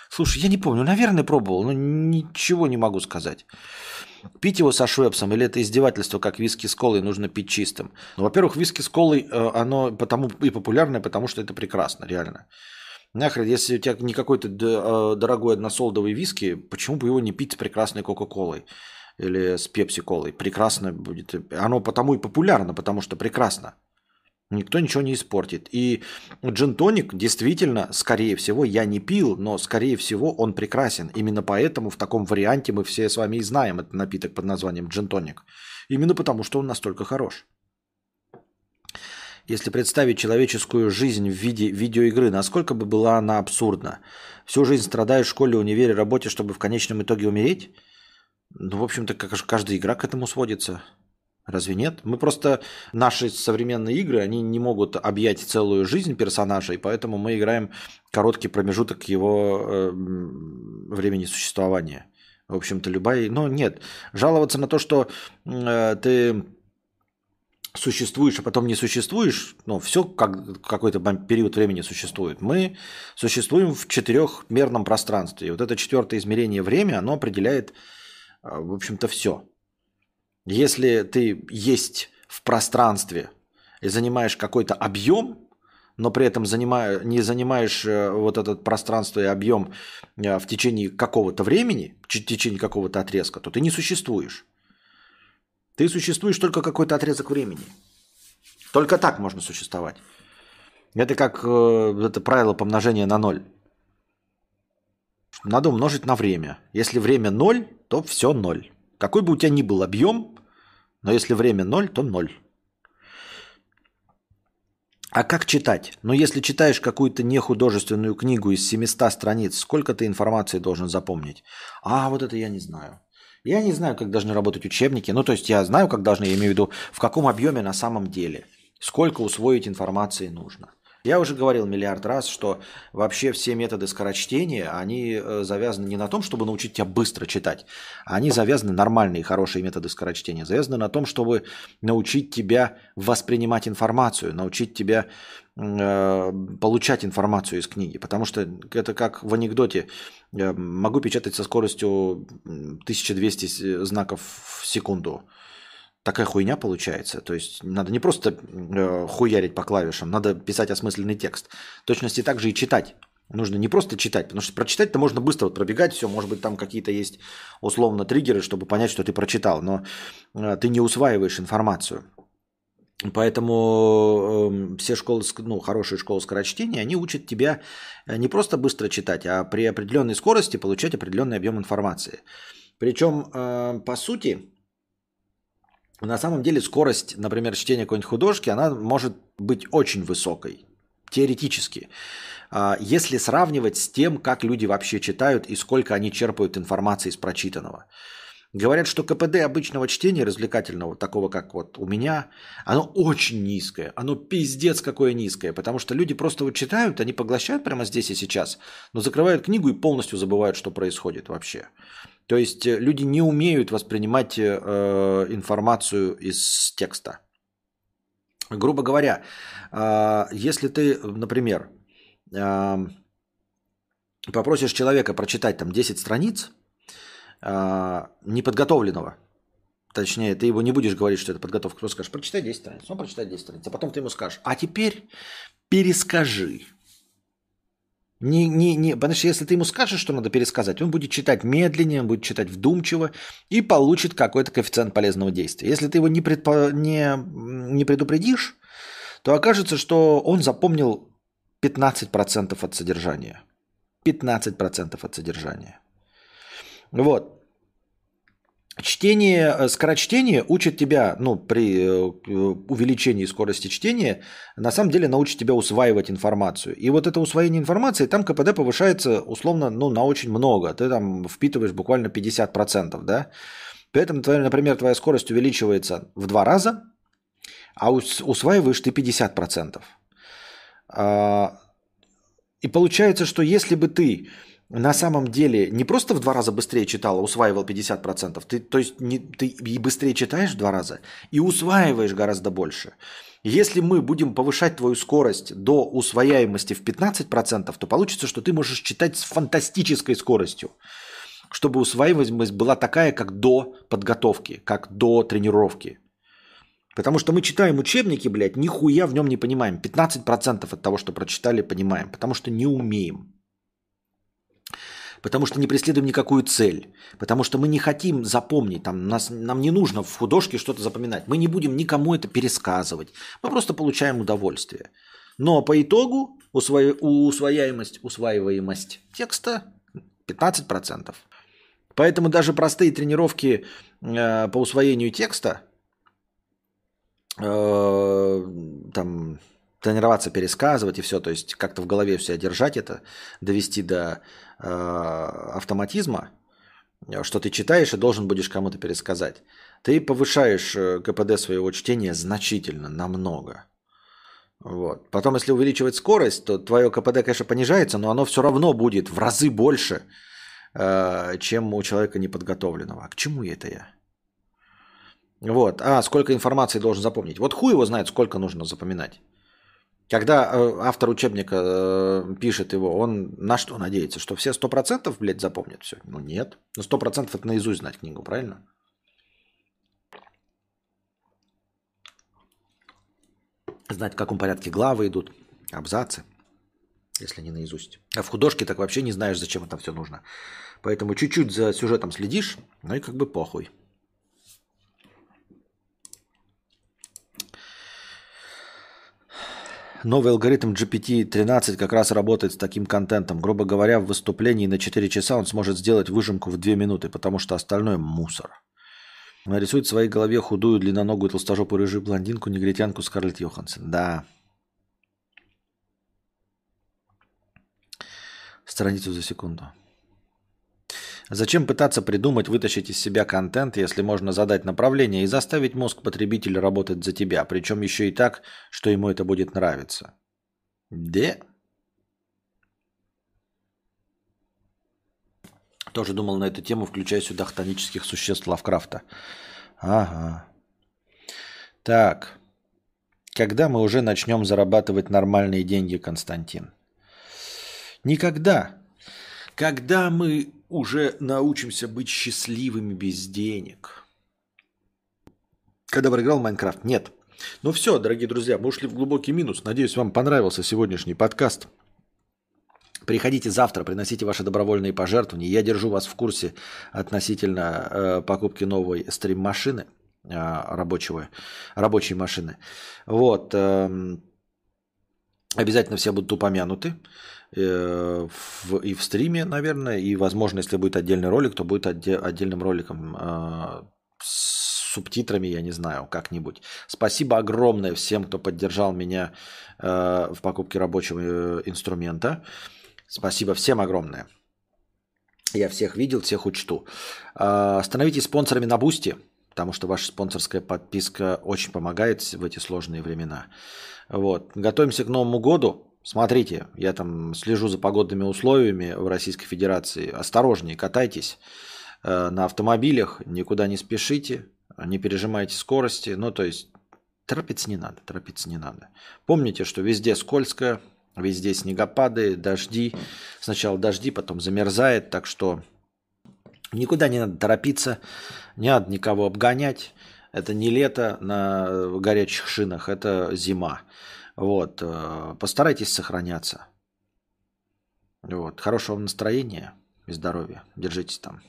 Слушай, я не помню. Наверное, пробовал, но ничего не могу сказать. Пить его со швепсом или это издевательство, как виски с колой, нужно пить чистым? Ну, во-первых, виски с колой, э, оно потому и популярное, потому что это прекрасно, реально. Нахрен, если у тебя не какой-то э, дорогой односолдовый виски, почему бы его не пить с прекрасной Кока-Колой или с Пепси-Колой? Прекрасно будет. Оно потому и популярно, потому что прекрасно. Никто ничего не испортит. И джин-тоник действительно, скорее всего, я не пил, но скорее всего он прекрасен. Именно поэтому в таком варианте мы все с вами и знаем этот напиток под названием джин-тоник. Именно потому, что он настолько хорош. Если представить человеческую жизнь в виде видеоигры, насколько бы была она абсурдна? Всю жизнь страдаю в школе, универе, работе, чтобы в конечном итоге умереть? Ну, в общем-то, как каждая игра к этому сводится. Разве нет? Мы просто, наши современные игры, они не могут объять целую жизнь персонажа, и поэтому мы играем короткий промежуток его э, времени существования. В общем-то, любая... Но нет. Жаловаться на то, что э, ты существуешь, а потом не существуешь, ну, все как какой-то период времени существует. Мы существуем в четырехмерном пространстве. И вот это четвертое измерение время, оно определяет, в общем-то, все. Если ты есть в пространстве и занимаешь какой-то объем, но при этом занимая, не занимаешь э, вот этот пространство и объем э, в течение какого-то времени, в течение какого-то отрезка, то ты не существуешь. Ты существуешь только какой-то отрезок времени. Только так можно существовать. Это как э, это правило помножения на ноль. Надо умножить на время. Если время ноль, то все ноль. Какой бы у тебя ни был объем, но если время ноль, то ноль. А как читать? Ну, если читаешь какую-то нехудожественную книгу из 700 страниц, сколько ты информации должен запомнить? А, вот это я не знаю. Я не знаю, как должны работать учебники. Ну, то есть я знаю, как должны, я имею в виду, в каком объеме на самом деле. Сколько усвоить информации нужно. Я уже говорил миллиард раз, что вообще все методы скорочтения, они э, завязаны не на том, чтобы научить тебя быстро читать, они завязаны, нормальные, хорошие методы скорочтения, завязаны на том, чтобы научить тебя воспринимать информацию, научить тебя э, получать информацию из книги. Потому что это как в анекдоте. Могу печатать со скоростью 1200 знаков в секунду такая хуйня получается. То есть надо не просто э, хуярить по клавишам, надо писать осмысленный текст. В точности так же и читать. Нужно не просто читать, потому что прочитать-то можно быстро вот пробегать, все, может быть, там какие-то есть условно триггеры, чтобы понять, что ты прочитал, но э, ты не усваиваешь информацию. Поэтому э, все школы, ну, хорошие школы скорочтения, они учат тебя э, не просто быстро читать, а при определенной скорости получать определенный объем информации. Причем, э, по сути, на самом деле скорость, например, чтения какой-нибудь художки, она может быть очень высокой, теоретически. А, если сравнивать с тем, как люди вообще читают и сколько они черпают информации из прочитанного. Говорят, что КПД обычного чтения развлекательного, такого как вот у меня, оно очень низкое. Оно пиздец какое низкое. Потому что люди просто вот читают, они поглощают прямо здесь и сейчас, но закрывают книгу и полностью забывают, что происходит вообще. То есть э, люди не умеют воспринимать э, информацию из текста. Грубо говоря, э, если ты, например, э, попросишь человека прочитать там 10 страниц э, неподготовленного, точнее, ты его не будешь говорить, что это подготовка, просто скажешь, прочитай 10 страниц, он прочитает 10 страниц, а потом ты ему скажешь, а теперь перескажи. Не, не, не, потому что если ты ему скажешь, что надо пересказать, он будет читать медленнее, он будет читать вдумчиво и получит какой-то коэффициент полезного действия. Если ты его не, предпо, не, не предупредишь, то окажется, что он запомнил 15% от содержания. 15% от содержания. Вот. Чтение, э, скорочтение учит тебя, ну, при э, увеличении скорости чтения, на самом деле научит тебя усваивать информацию. И вот это усвоение информации, там КПД повышается условно, ну, на очень много. Ты там впитываешь буквально 50%, да? Поэтому, например, твоя скорость увеличивается в два раза, а усваиваешь ты 50%. А, и получается, что если бы ты на самом деле не просто в два раза быстрее читал, а усваивал 50%. Ты, то есть не, ты и быстрее читаешь в два раза, и усваиваешь гораздо больше. Если мы будем повышать твою скорость до усвояемости в 15%, то получится, что ты можешь читать с фантастической скоростью, чтобы усваиваемость была такая, как до подготовки, как до тренировки. Потому что мы читаем учебники, блядь, нихуя в нем не понимаем. 15% от того, что прочитали, понимаем. Потому что не умеем. Потому что не преследуем никакую цель. Потому что мы не хотим запомнить. Там, нас, нам не нужно в художке что-то запоминать. Мы не будем никому это пересказывать. Мы просто получаем удовольствие. Но по итогу усвоя... усвояемость, усваиваемость текста 15%. Поэтому даже простые тренировки э, по усвоению текста, э, там, тренироваться, пересказывать и все, то есть как-то в голове все держать это, довести до э, автоматизма, что ты читаешь и должен будешь кому-то пересказать. Ты повышаешь э, КПД своего чтения значительно, намного. Вот. Потом, если увеличивать скорость, то твое КПД, конечно, понижается, но оно все равно будет в разы больше, Э, чем у человека неподготовленного. А к чему это я? Вот. А, сколько информации должен запомнить. Вот хуй его знает, сколько нужно запоминать. Когда э, автор учебника э, пишет его, он на что надеется? Что все сто процентов, блядь, запомнят все? Ну нет. Ну сто процентов это наизусть знать книгу, правильно? Знать, в каком порядке главы идут, абзацы если не наизусть. А в художке так вообще не знаешь, зачем это все нужно. Поэтому чуть-чуть за сюжетом следишь, ну и как бы похуй. Новый алгоритм GPT-13 как раз работает с таким контентом. Грубо говоря, в выступлении на 4 часа он сможет сделать выжимку в 2 минуты, потому что остальное мусор. Нарисует в своей голове худую, длинноногую, толстожопую рыжую блондинку, негритянку Скарлетт Йоханссон. Да, страницу за секунду. Зачем пытаться придумать, вытащить из себя контент, если можно задать направление и заставить мозг потребителя работать за тебя, причем еще и так, что ему это будет нравиться? Да? Тоже думал на эту тему, включая сюда хтонических существ Лавкрафта. Ага. Так. Когда мы уже начнем зарабатывать нормальные деньги, Константин? Никогда. Когда мы уже научимся быть счастливыми без денег. Когда проиграл Майнкрафт? Нет. Ну все, дорогие друзья, мы ушли в глубокий минус. Надеюсь, вам понравился сегодняшний подкаст. Приходите завтра, приносите ваши добровольные пожертвования. Я держу вас в курсе относительно э, покупки новой стрим-машины э, рабочего, рабочей машины. Вот. Э, обязательно все будут упомянуты. Э, в, и в стриме, наверное, и, возможно, если будет отдельный ролик, то будет отде- отдельным роликом э, с субтитрами, я не знаю, как-нибудь. Спасибо огромное всем, кто поддержал меня э, в покупке рабочего э, инструмента. Спасибо всем огромное. Я всех видел, всех учту. Э, становитесь спонсорами на Boosty, потому что ваша спонсорская подписка очень помогает в эти сложные времена. Вот. Готовимся к Новому году. Смотрите, я там слежу за погодными условиями в Российской Федерации. Осторожнее, катайтесь э, на автомобилях, никуда не спешите, не пережимайте скорости. Ну, то есть, торопиться не надо, торопиться не надо. Помните, что везде скользко, везде снегопады, дожди. Сначала дожди, потом замерзает, так что никуда не надо торопиться, не надо никого обгонять. Это не лето на горячих шинах, это зима. Вот. Э, постарайтесь сохраняться. Вот. Хорошего вам настроения и здоровья. Держитесь там.